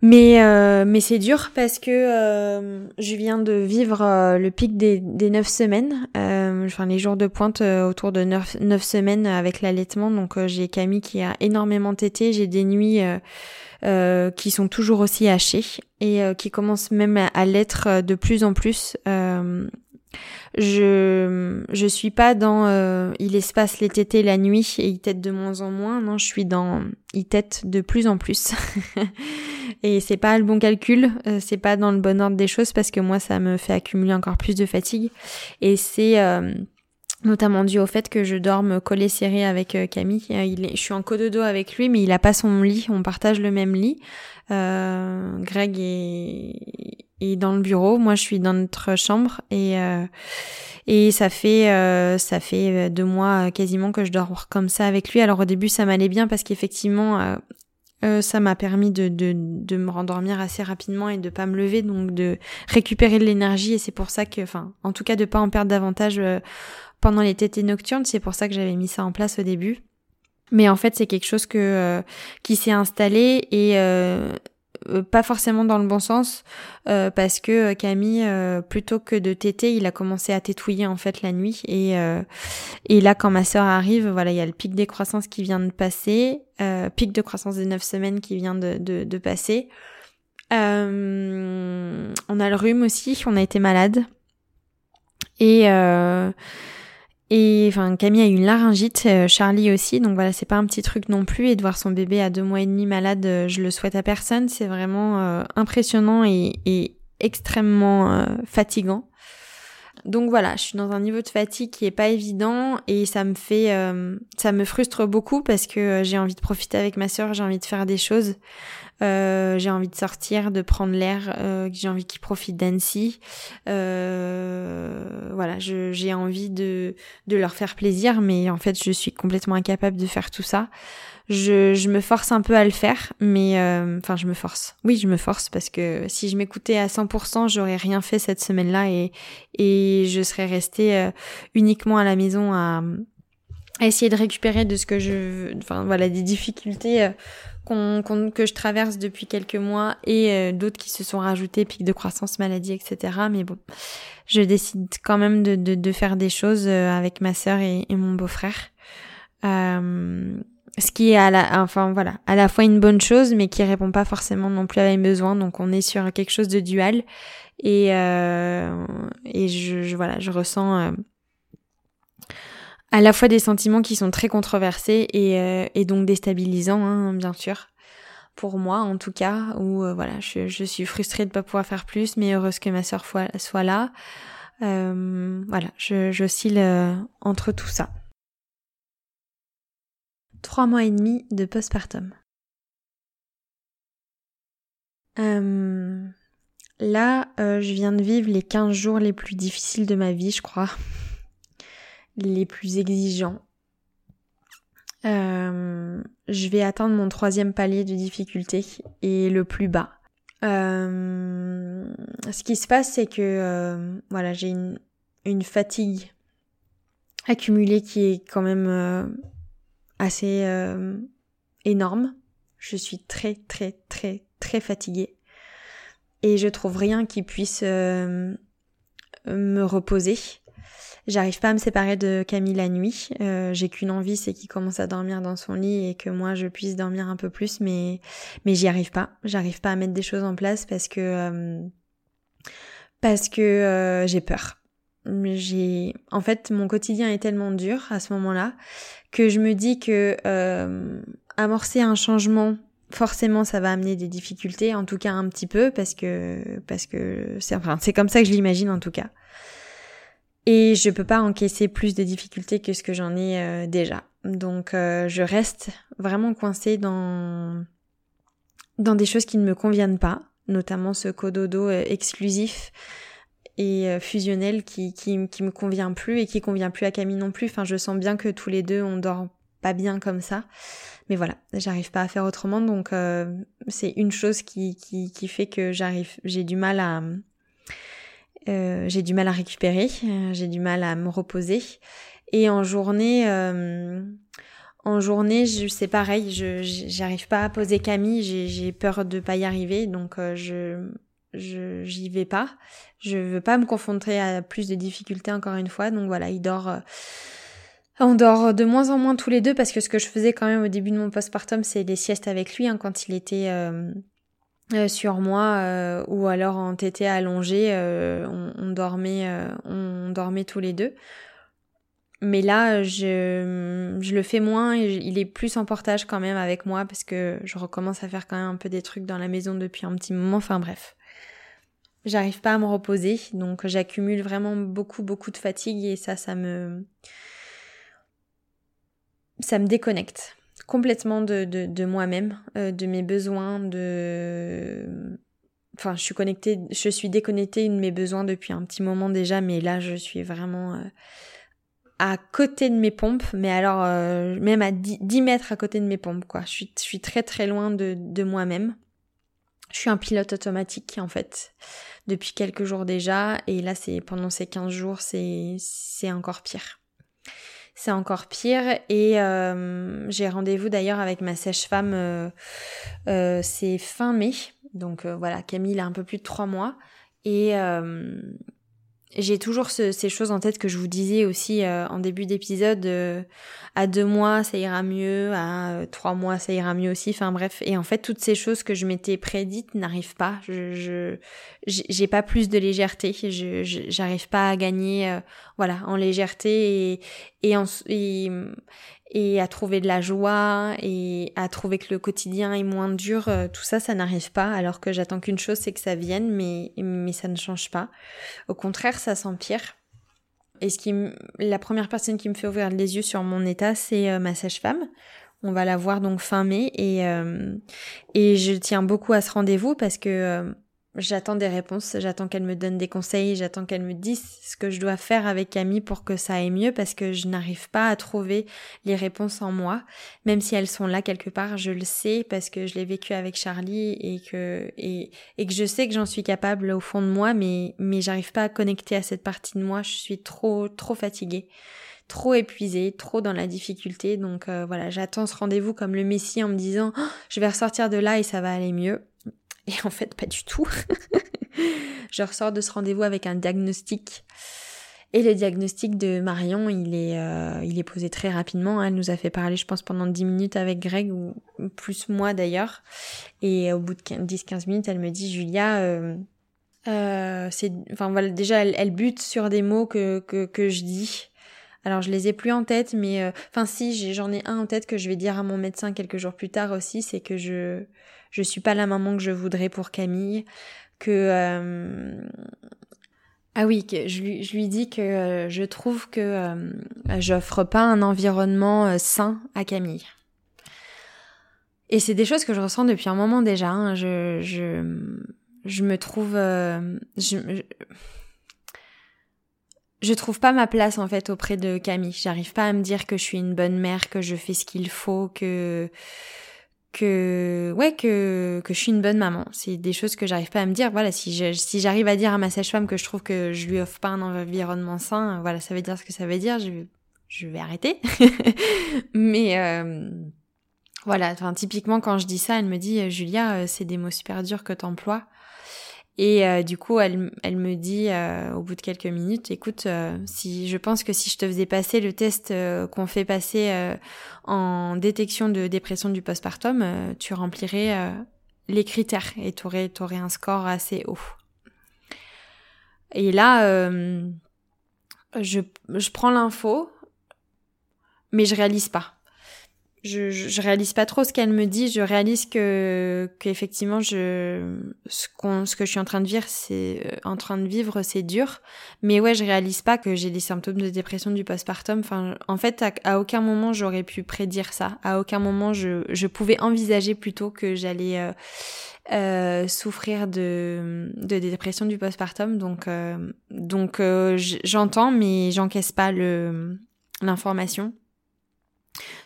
mais euh, mais c'est dur parce que euh, je viens de vivre euh, le pic des des neuf semaines, enfin les jours de pointe autour de neuf, neuf semaines avec l'allaitement. Donc j'ai Camille qui a énormément tété, j'ai des nuits qui sont toujours aussi hachées et qui commencent même à l'être de plus en plus. Je je suis pas dans euh, il espace les tétés la nuit et il tête de moins en moins. Non, je suis dans il tête de plus en plus. et c'est pas le bon calcul, euh, c'est pas dans le bon ordre des choses parce que moi ça me fait accumuler encore plus de fatigue. Et c'est euh, notamment dû au fait que je dorme collé serré avec Camille. Il est, je suis en cododo avec lui, mais il a pas son lit. On partage le même lit. Greg est, est, dans le bureau. Moi, je suis dans notre chambre et et ça fait ça fait deux mois quasiment que je dors comme ça avec lui. Alors au début, ça m'allait bien parce qu'effectivement, euh, ça m'a permis de, de, de, me rendormir assez rapidement et de pas me lever, donc de récupérer de l'énergie. Et c'est pour ça que, enfin, en tout cas, de pas en perdre davantage euh, pendant les tétés nocturnes. C'est pour ça que j'avais mis ça en place au début. Mais en fait, c'est quelque chose que euh, qui s'est installé et euh, pas forcément dans le bon sens euh, parce que euh, Camille plutôt que de téter il a commencé à tétouiller en fait la nuit. Et et là quand ma sœur arrive voilà il y a le pic des croissances qui vient de passer pic de croissance des 9 semaines qui vient de, de, de passer. On a le rhume aussi on a été malade. Et et enfin, Camille a eu une laryngite, euh, Charlie aussi, donc voilà, c'est pas un petit truc non plus. Et de voir son bébé à deux mois et demi malade, euh, je le souhaite à personne. C'est vraiment euh, impressionnant et, et extrêmement fatigant. Donc voilà, je suis dans un niveau de fatigue qui est pas évident et ça me fait, ça me frustre beaucoup parce que j'ai envie de profiter avec ma sœur, j'ai envie de faire des choses. Euh, j'ai envie de sortir, de prendre l'air, euh, j'ai envie qu'ils profitent d'Annecy. Euh, voilà, j'ai envie de, de leur faire plaisir, mais en fait, je suis complètement incapable de faire tout ça. Je, je me force un peu à le faire, mais euh, enfin, je me force. Oui, je me force parce que si je m'écoutais à 100%, j'aurais rien fait cette semaine-là et, et je serais restée euh, uniquement à la maison à, à essayer de récupérer de ce que je, enfin voilà, des difficultés que je traverse depuis quelques mois et euh, d'autres qui se sont rajoutés, pic de croissance, maladie, etc. Mais bon, je décide quand même de, de, de faire des choses euh, avec ma sœur et, et mon beau-frère. Euh, ce qui est à la, enfin voilà, à la fois une bonne chose, mais qui répond pas forcément non plus à mes besoins. Donc on est sur quelque chose de dual et euh, et je, je, voilà, je ressens euh, à la fois des sentiments qui sont très controversés et, euh, et donc déstabilisants, hein, bien sûr. Pour moi, en tout cas, où euh, voilà, je, je, suis frustrée de ne pas pouvoir faire plus, mais heureuse que ma sœur soit là. Euh, voilà, j'oscille euh, entre tout ça. Trois mois et demi de postpartum. Là, je viens de vivre les 15 jours les plus difficiles de ma vie, je crois les plus exigeants. Euh, je vais atteindre mon troisième palier de difficulté et le plus bas. Euh, ce qui se passe, c'est que euh, voilà, j'ai une, une, fatigue accumulée qui est quand même assez énorme. Je suis très très très très fatiguée et je trouve rien qui puisse me reposer. J'arrive pas à me séparer de Camille la nuit. Euh, j'ai qu'une envie, c'est qu'il commence à dormir dans son lit et que moi je puisse dormir un peu plus, mais mais j'y arrive pas. J'arrive pas à mettre des choses en place parce que euh, parce que euh, j'ai peur. J'ai en fait mon quotidien est tellement dur à ce moment-là que je me dis que amorcer un changement forcément ça va amener des difficultés en tout cas un petit peu parce que parce que c'est enfin c'est comme ça que je l'imagine en tout cas et je peux pas encaisser plus de difficultés que ce que j'en ai euh, déjà. Donc euh, je reste vraiment coincée dans dans des choses qui ne me conviennent pas, notamment ce cododo euh, exclusif et fusionnel qui, qui, qui me convient plus et qui convient plus à Camille non plus. Enfin, je sens bien que tous les deux on dort pas bien comme ça. Mais voilà, j'arrive pas à faire autrement, donc c'est une chose qui, qui, qui fait que j'arrive, j'ai du mal à, euh, j'ai du mal à récupérer, euh, j'ai du mal à me reposer. Et en journée, euh, en journée, c'est pareil, je j'arrive pas à poser Camille, j'ai peur de pas y arriver, donc je je j'y vais pas. Je veux pas me confronter à plus de difficultés encore une fois, donc voilà, il dort. on dort de moins en moins tous les deux parce que ce que je faisais quand même au début de mon postpartum, c'est des siestes avec lui hein, quand il était euh, sur moi euh, ou alors en tété allongé, euh, on, dormait, on dormait tous les deux. Mais là, je, je le fais moins et il est plus en portage quand même avec moi parce que je recommence à faire quand même un peu des trucs dans la maison depuis un petit moment. Enfin bref. j'arrive pas à me reposer, donc j'accumule vraiment beaucoup beaucoup de fatigue et ça, ça me, ça me déconnecte complètement de, de, moi-même, euh, de mes besoins, de, enfin, je suis connectée, je suis déconnectée de mes besoins depuis un petit moment déjà, mais là, je suis vraiment euh, à côté de mes pompes, mais alors euh, même à 10, mètres à côté de mes pompes, quoi. Je suis, très très loin de, de moi-même. Je suis un pilote automatique en fait depuis quelques jours déjà et là c'est pendant ces 15 jours c'est c'est encore pire. C'est encore pire. Et euh, j'ai rendez-vous d'ailleurs avec ma sèche-femme euh, euh, c'est fin mai. Donc voilà Camille a un peu plus de trois mois. Et j'ai toujours ces choses en tête que je vous disais aussi euh, en début d'épisode. Euh, à deux mois, ça ira mieux. À euh, trois mois, ça ira mieux aussi. Enfin bref. Et en fait, toutes ces choses que je m'étais prédites n'arrivent pas. Je, j'ai pas plus de légèreté. Je, j'arrive pas à gagner, voilà, en légèreté et et, en, et et à trouver de la joie et à trouver que le quotidien est moins dur, euh, tout ça, ça n'arrive pas, alors que j'attends qu'une chose, c'est que ça vienne, mais, mais ça ne change pas. Au contraire, ça s'empire. Et ce qui, la première personne qui me fait ouvrir les yeux sur mon état, c'est euh, ma sage-femme. On va la voir donc fin mai et, euh, et je tiens beaucoup à ce rendez-vous parce que J'attends des réponses, j'attends qu'elle me donne des conseils, j'attends qu'elle me dise ce que je dois faire avec Camille pour que ça aille mieux parce que je n'arrive pas à trouver les réponses en moi, même si elles sont là quelque part, je le sais parce que je l'ai vécu avec Charlie et que et, et que je sais que j'en suis capable au fond de moi, mais mais j'arrive pas à connecter à cette partie de moi, je suis trop trop fatiguée trop épuisée, trop dans la difficulté. Donc euh, voilà, j'attends ce rendez-vous comme le Messie en me disant oh, je vais ressortir de là et ça va aller mieux. Et en fait, pas du tout. je ressors de ce rendez-vous avec un diagnostic. Et le diagnostic de Marion, il est, euh, il est posé très rapidement. Elle nous a fait parler, je pense, pendant 10 minutes avec Greg, ou plus moi d'ailleurs. Et au bout de 10-15 minutes, elle me dit, Julia, euh, euh, c'est, enfin déjà, elle, elle, bute sur des mots que, que, que je dis. Alors je les ai plus en tête, mais enfin si, j'en ai un en tête que je vais dire à mon médecin quelques jours plus tard aussi, c'est que je je suis pas la maman que je voudrais pour Camille, que euh, ah oui, que je lui, dis que euh, je trouve que euh, j'offre pas un environnement sain à Camille. Et c'est des choses que je ressens depuis un moment déjà. Hein. Je, je, je me trouve, je, je, je trouve pas ma place en fait auprès de Camille. J'arrive pas à me dire que je suis une bonne mère, que je fais ce qu'il faut, que que ouais que que je suis une bonne maman. C'est des choses que j'arrive pas à me dire. Voilà, si je, si j'arrive à dire à ma sage-femme que je trouve que je lui offre pas un environnement sain, voilà, ça veut dire ce que ça veut dire. Je je vais arrêter. Mais euh, voilà, enfin typiquement quand je dis ça, elle me dit Julia, euh, c'est des mots super durs que t'emploies. Et euh, du coup, elle, me dit euh, au bout de quelques minutes, écoute, euh, si je pense que si je te faisais passer le test qu'on fait passer en détection de dépression du postpartum, tu remplirais les critères et tu aurais, aurais, un score assez haut. Et là, je, je prends l'info, mais je réalise pas je, je, réalise pas trop ce qu'elle me dit. Je réalise que qu'effectivement, je ce qu'on ce que je suis en train de vivre, c'est euh, en train de vivre, c'est dur. Mais ouais, je réalise pas que j'ai des symptômes de dépression du postpartum. Enfin, en fait, à, aucun moment j'aurais pu prédire ça. À aucun moment je je pouvais envisager plutôt que j'allais euh, euh, souffrir de, de dépression du postpartum. Donc, euh, donc euh, j'entends, mais j'encaisse pas le l'information.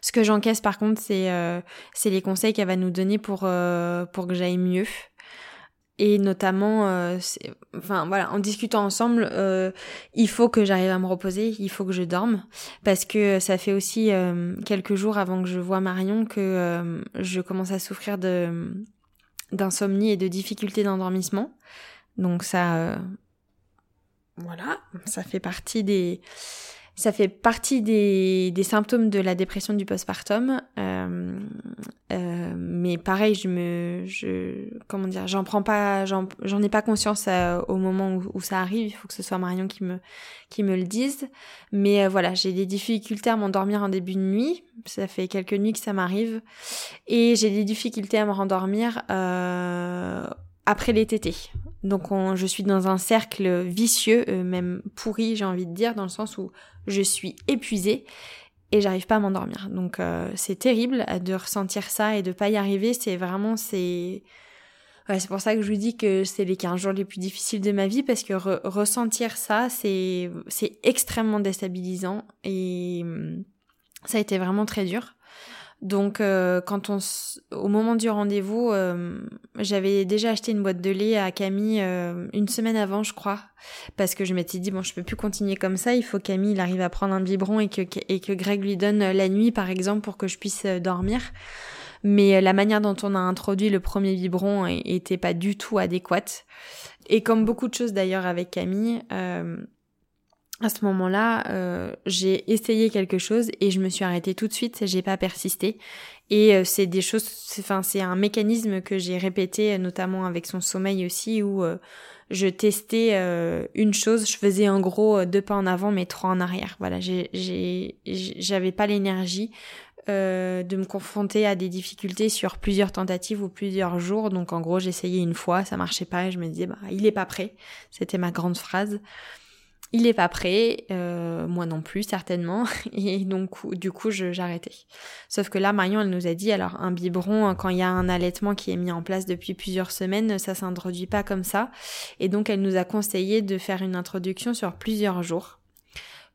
Ce que j'encaisse par contre, c'est euh, les conseils qu'elle va nous donner pour, euh, pour que j'aille mieux. Et notamment, euh, enfin voilà, en discutant ensemble, euh, il faut que j'arrive à me reposer, il faut que je dorme, parce que ça fait aussi euh, quelques jours avant que je vois Marion que je commence à souffrir de d'insomnie et de difficultés d'endormissement. Donc ça, voilà, ça fait partie des ça fait partie des, symptômes de la dépression du postpartum. Euh, euh, mais pareil, je me, je, comment dire, j'en prends pas, j'en, ai pas conscience euh, au moment où, ça arrive. Il faut que ce soit Marion qui me, qui me le dise. Mais euh, voilà, j'ai des difficultés à m'endormir en début de nuit. Ça fait quelques nuits que ça m'arrive, et j'ai des difficultés à me rendormir après les tétés. Donc je suis dans un cercle vicieux, même pourri j'ai envie de dire, dans le sens où je suis épuisée et j'arrive pas à m'endormir. Donc c'est terrible de ressentir ça et de pas y arriver. C'est vraiment c'est c'est pour ça que je vous dis que c'est les 15 jours les plus difficiles de ma vie parce que ressentir ça, c'est c'est extrêmement déstabilisant et hum, ça a été vraiment très dur. Donc euh, quand on au moment du rendez-vous, euh, j'avais déjà acheté une boîte de lait à Camille euh, une semaine avant, je crois, parce que je m'étais dit bon, je peux plus continuer comme ça, il faut Camille il arrive à prendre un biberon et que et que Greg lui donne la nuit par exemple pour que je puisse dormir. Mais euh, la manière dont on a introduit le premier biberon était pas du tout adéquate. Et comme beaucoup de choses d'ailleurs avec Camille, euh, à ce moment-là, euh, j'ai essayé quelque chose et je me suis arrêtée tout de suite. J'ai pas persisté. Et c'est des choses, enfin c'est un mécanisme que j'ai répété, notamment avec son sommeil aussi, où je testais une chose, je faisais en gros deux pas en avant mais trois en arrière. Voilà, j'avais pas l'énergie euh, de me confronter à des difficultés sur plusieurs tentatives ou plusieurs jours. Donc en gros, j'essayais une fois, ça marchait pas et je me disais bah il est pas prêt. C'était ma grande phrase. Il est pas prêt, euh, moi non plus certainement, et donc du coup j'arrêtais. Sauf que là Marion elle nous a dit alors un biberon quand il y a un allaitement qui est mis en place depuis plusieurs semaines ça s'introduit pas comme ça, et donc elle nous a conseillé de faire une introduction sur plusieurs jours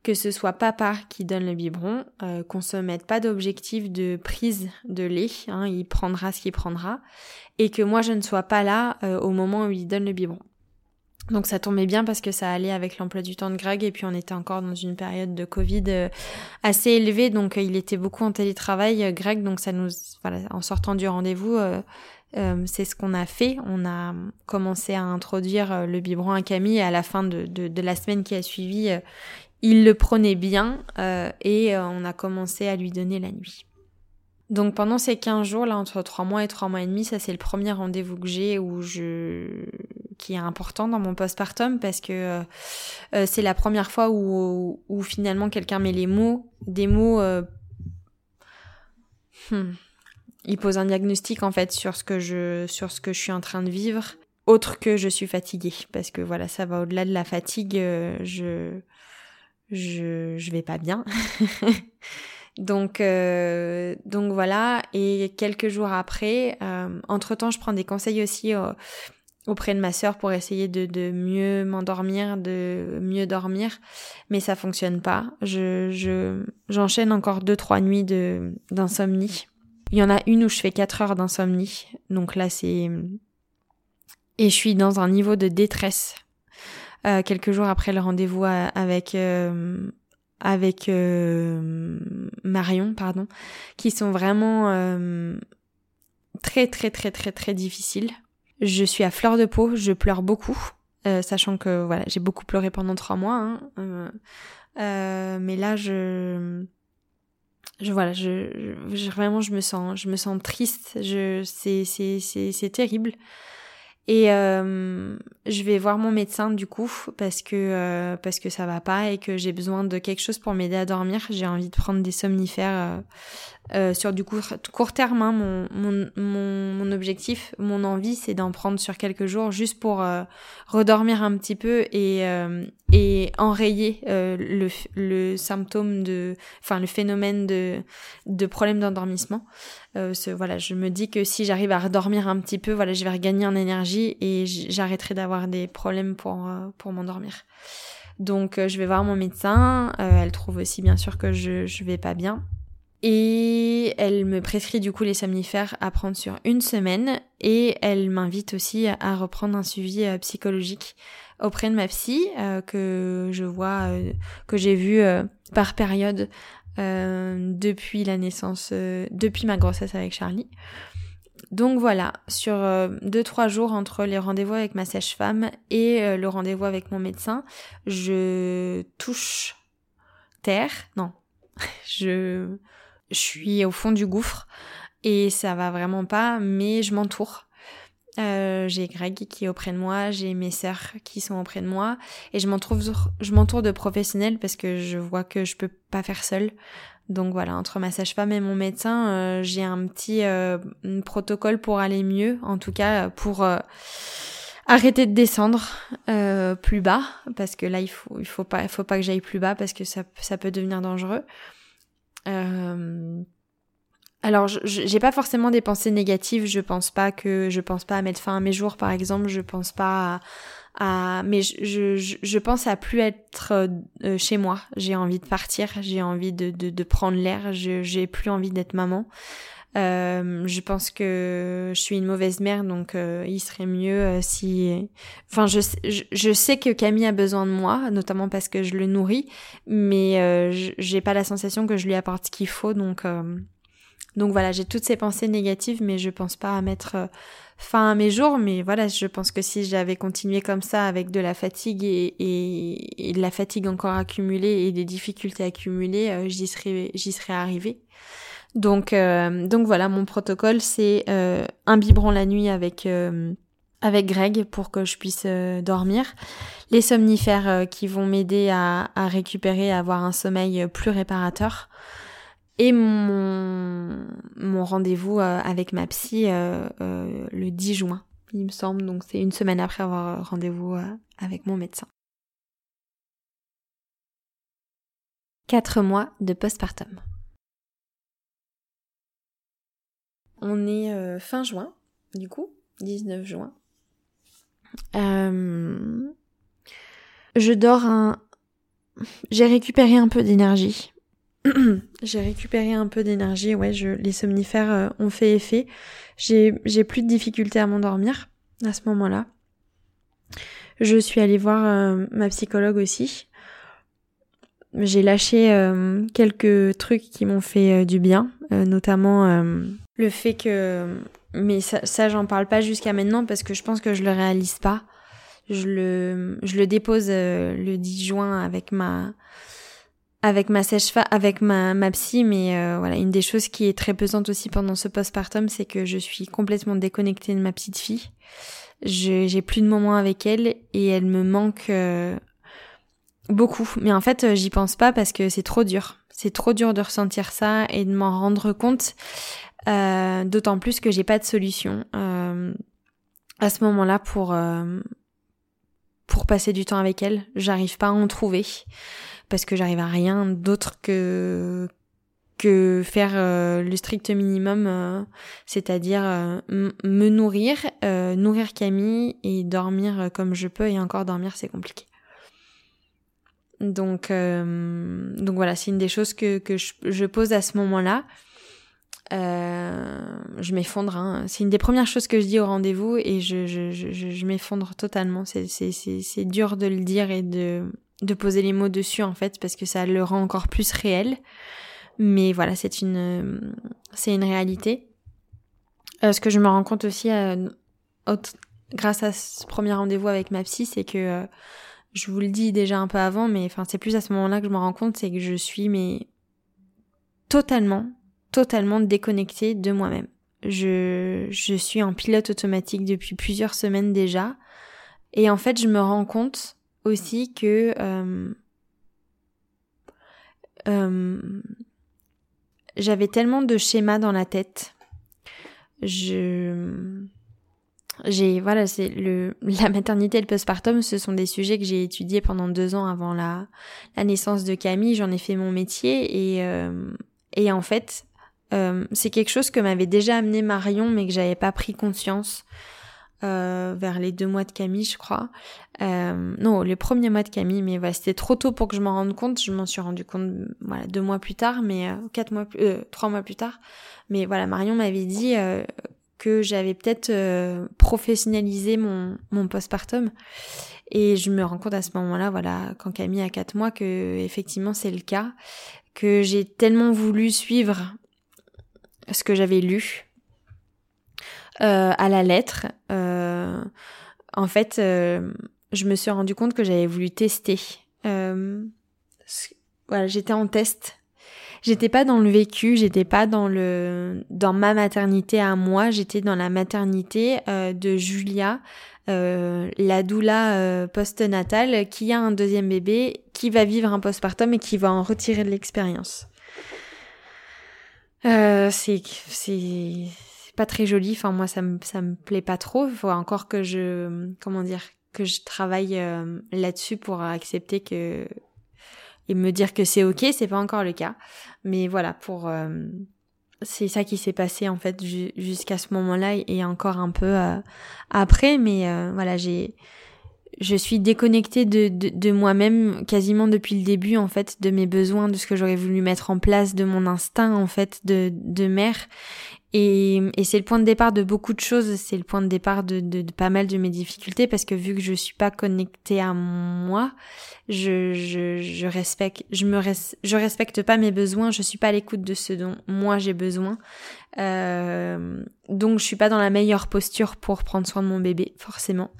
que ce soit papa qui donne le biberon, euh, qu'on se mette pas d'objectif de prise de lait, hein, il prendra ce qu'il prendra, et que moi je ne sois pas là euh, au moment où il donne le biberon. Donc ça tombait bien parce que ça allait avec l'emploi du temps de Greg et puis on était encore dans une période de Covid euh, assez élevée donc il était beaucoup en télétravail Greg donc ça nous voilà en sortant du rendez-vous c'est ce qu'on a fait. On a commencé à introduire le biberon à Camille et à la fin de, de, la semaine qui a suivi, il le prenait bien euh, et euh, on a commencé à lui donner la nuit. Donc pendant ces 15 jours, là, entre 3 mois et 3 mois et demi, ça c'est le premier rendez-vous que j'ai où je... qui est important dans mon postpartum parce que euh, c'est la première fois où, finalement quelqu'un met les mots, des mots... Hmm, il pose un diagnostic en fait sur ce que je, suis en train de vivre, autre que je suis fatiguée. Parce que voilà, ça va au-delà de la fatigue. je je, vais pas bien. donc, euh, donc voilà. Et quelques jours après, euh, entre temps, je prends des conseils aussi euh, auprès de ma sœur pour essayer de, de mieux m'endormir, de mieux dormir, mais ça fonctionne pas. Je, je, j'enchaîne encore deux trois nuits de d'insomnie. Il y en a une où je fais quatre heures d'insomnie, donc là c'est et je suis dans un niveau de détresse euh, quelques jours après le rendez-vous euh, avec euh, avec Marion, pardon, qui sont vraiment très très très très très difficiles. Je suis à fleur de peau, je pleure beaucoup, sachant que voilà, j'ai beaucoup pleuré pendant trois mois. Hein, mais là, je je voilà je, je, vraiment je me sens je me sens triste je c'est c'est c'est c'est terrible et euh, je vais voir mon médecin du coup parce que euh, parce que ça va pas et que j'ai besoin de quelque chose pour m'aider à dormir. J'ai envie de prendre des somnifères euh, euh, sur du court, court terme. Hein, mon, mon, mon, mon, objectif, mon envie, c'est d'en prendre sur quelques jours juste pour euh, redormir un petit peu et, euh, et enrayer le, le symptôme de, enfin le phénomène de, de problème d'endormissement. Ce, voilà, je me dis que si j'arrive à redormir un petit peu, voilà, je vais regagner en énergie et j'arrêterai d'avoir des problèmes pour pour m'endormir. Donc je vais voir mon médecin. elle trouve aussi bien sûr que je je vais pas bien. Et elle me prescrit du coup les somnifères à prendre sur une semaine et elle m'invite aussi à reprendre un suivi euh, psychologique auprès de ma psy euh, que je vois, euh, que j'ai vu par période depuis la naissance, depuis ma grossesse avec Charlie. Donc voilà, sur deux trois jours entre les rendez-vous avec ma sage-femme et le rendez-vous avec mon médecin, je touche terre. Non, je je suis au fond du gouffre et ça va vraiment pas, mais je m'entoure. Euh, j'ai Greg qui est auprès de moi, j'ai mes sœurs qui sont auprès de moi et je m'entoure je m'entoure de professionnels parce que je vois que je peux pas faire seule. Donc voilà, entre ma sage-femme et mon médecin, euh, j'ai un petit euh, protocole pour aller mieux, en tout cas pour arrêter de descendre plus bas parce que là il faut il faut pas il faut pas que j'aille plus bas parce que ça ça peut devenir dangereux. Euh, alors, j'ai pas forcément des pensées négatives. Je pense pas que je pense pas à mettre fin à mes jours, par exemple. Je pense pas à, mais je, pense à plus être euh, chez moi. J'ai envie de partir. J'ai envie de, de prendre l'air. J'ai plus envie d'être maman. Euh, je pense que je suis une mauvaise mère, donc euh, il serait mieux euh, si. Enfin, je, je, je, sais que Camille a besoin de moi, notamment parce que je le nourris, mais j'ai pas la sensation que je lui apporte ce qu'il faut, donc donc voilà, j'ai toutes ces pensées négatives, mais je pense pas à mettre euh, fin à mes jours. Mais voilà, je pense que si j'avais continué comme ça avec de la fatigue et, et, de la fatigue encore accumulée et des difficultés accumulées, euh, j'y serais, j'y serais arrivée. Donc, euh, donc voilà, mon protocole, c'est un biberon la nuit avec avec Greg pour que je puisse dormir, les somnifères qui vont m'aider à, récupérer, à avoir un sommeil plus réparateur et mon, mon rendez-vous euh, avec ma psy euh, euh, le 10 juin, il me semble. Donc c'est une semaine après avoir rendez-vous avec mon médecin. Quatre mois de postpartum. On est fin juin, du coup, 19 juin. je dors un... J'ai récupéré un peu d'énergie j'ai récupéré un peu d'énergie, ouais, je, les somnifères euh, ont fait effet. J'ai, plus de difficultés à m'endormir à ce moment-là. Je suis allée voir euh, ma psychologue aussi. J'ai lâché euh, quelques trucs qui m'ont fait du bien, notamment le fait que... Mais ça, ça j'en parle pas jusqu'à maintenant parce que je pense que je le réalise pas. Je le, je le dépose le 10 juin avec ma avec ma sèche avec ma, ma psy, mais euh, voilà, une des choses qui est très pesante aussi pendant ce postpartum, c'est que je suis complètement déconnectée de ma petite fille. J'ai plus de moments avec elle et elle me manque euh, beaucoup. Mais en fait, j'y pense pas parce que c'est trop dur. C'est trop dur de ressentir ça et de m'en rendre compte. Euh, D'autant plus que j'ai pas de solution euh, à ce moment-là pour pour passer du temps avec elle. J'arrive pas à en trouver parce que j'arrive à rien d'autre que que faire euh, le strict minimum, euh, c'est-à-dire euh, me nourrir, nourrir Camille et dormir comme je peux et encore dormir c'est compliqué. Donc donc voilà, c'est une des choses que que je, pose à ce moment-là. Je m'effondre. Hein. C'est une des premières choses que je dis au rendez-vous et je, je, je, je m'effondre totalement. C'est, dur de le dire et de, de poser les mots dessus en fait parce que ça le rend encore plus réel. Mais voilà, c'est une c'est une réalité. Euh, ce que je me rends compte aussi euh, grâce à ce premier rendez-vous avec ma psy, c'est que euh, je vous le dis déjà un peu avant, mais enfin c'est plus à ce moment-là que je me rends compte, c'est que je suis mais totalement, totalement déconnectée de moi-même. Je, je suis en pilote automatique depuis plusieurs semaines déjà. Et en fait, je me rends compte aussi que euh, euh, j'avais tellement de schémas dans la tête. Je j'ai voilà c'est le la maternité et le postpartum ce sont des sujets que j'ai étudiés pendant deux ans avant la la naissance de Camille j'en ai fait mon métier et euh, et en fait c'est quelque chose que m'avait déjà amené Marion mais que j'avais pas pris conscience euh, vers les deux mois de Camille, je crois. Euh, non, les premiers mois de Camille, mais voilà, c'était trop tôt pour que je m'en rende compte. Je m'en suis rendu compte, voilà, deux mois plus tard, mais euh, quatre mois, euh, trois mois plus tard. Mais voilà, Marion m'avait dit euh, que j'avais peut-être professionnalisé mon mon postpartum. Et je me rends compte à ce moment-là, voilà, quand Camille a quatre mois, que effectivement c'est le cas, que j'ai tellement voulu suivre ce que j'avais lu, euh, à la lettre. Euh, en fait, euh, je me suis rendu compte que j'avais voulu tester. voilà, j'étais en test j'étais pas dans le vécu, j'étais pas dans le dans ma maternité à moi, j'étais dans la maternité de Julia, la doula post-natale qui a un deuxième bébé, qui va vivre un postpartum et qui va en retirer de l'expérience. Euh, c'est c'est pas très joli. Enfin moi ça me ça me plaît pas trop. Faut encore que je comment dire que je travaille euh, là-dessus pour accepter que et me dire que c'est ok. C'est pas encore le cas. Mais voilà pour euh, c'est ça qui s'est passé en fait jusqu'à ce moment-là et encore un peu euh, après. Mais voilà j'ai je suis déconnectée de, de, moi-même quasiment depuis le début en fait de mes besoins de ce que j'aurais voulu mettre en place de mon instinct en fait de, de mère et, et c'est le point de départ de beaucoup de choses, c'est le point de départ de, de, pas mal de mes difficultés parce que vu que je suis pas connectée à moi, je, je, respecte, je me je respecte pas mes besoins, je suis pas à l'écoute de ce dont moi j'ai besoin. Euh, donc je suis pas dans la meilleure posture pour prendre soin de mon bébé, forcément.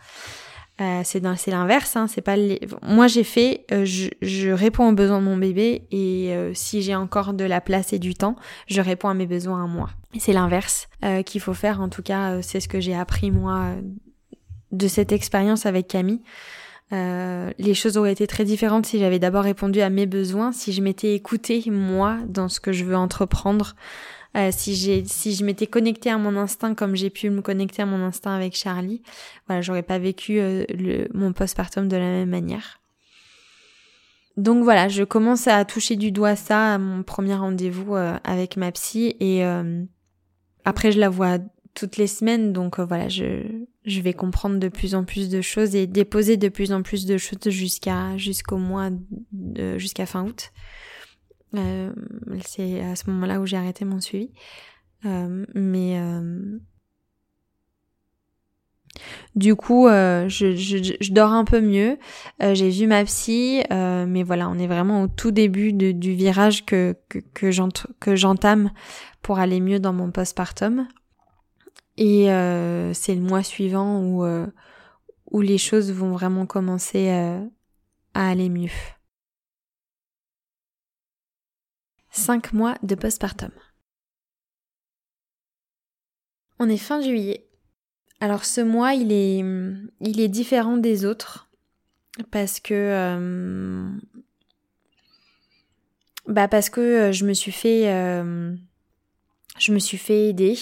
Euh, c'est l'inverse hein, c'est pas moi j'ai fait euh, je, je, réponds aux besoins de mon bébé et euh, si j'ai encore de la place et du temps je réponds à mes besoins à moi. C'est l'inverse qu'il faut faire. En tout cas c'est ce que j'ai appris moi de cette expérience avec Camille. Les choses auraient été très différentes si j'avais d'abord répondu à mes besoins si je m'étais écoutée moi dans ce que je veux entreprendre euh, si j'ai si je m'étais connectée à mon instinct comme j'ai pu me connecter à mon instinct avec Charlie, voilà, j'aurais pas vécu euh, le, mon postpartum de la même manière. Donc voilà, je commence à toucher du doigt ça à mon premier rendez-vous euh, avec ma psy et après je la vois toutes les semaines donc voilà, je je vais comprendre de plus en plus de choses et déposer de plus en plus de choses jusqu'à jusqu'au mois jusqu'à fin août. Euh, c'est à ce moment-là où j'ai arrêté mon suivi. Euh, mais euh, du coup, je, je, je, dors un peu mieux. j'ai vu ma psy, mais voilà, on est vraiment au tout début de, du virage que, que, que j'entame pour aller mieux dans mon postpartum. Et c'est le mois suivant où, où les choses vont vraiment commencer à aller mieux. 5 mois de postpartum. On est fin juillet. Alors ce mois, il est, il est différent des autres parce que euh, bah parce que euh, je me suis fait euh, je me suis fait aider,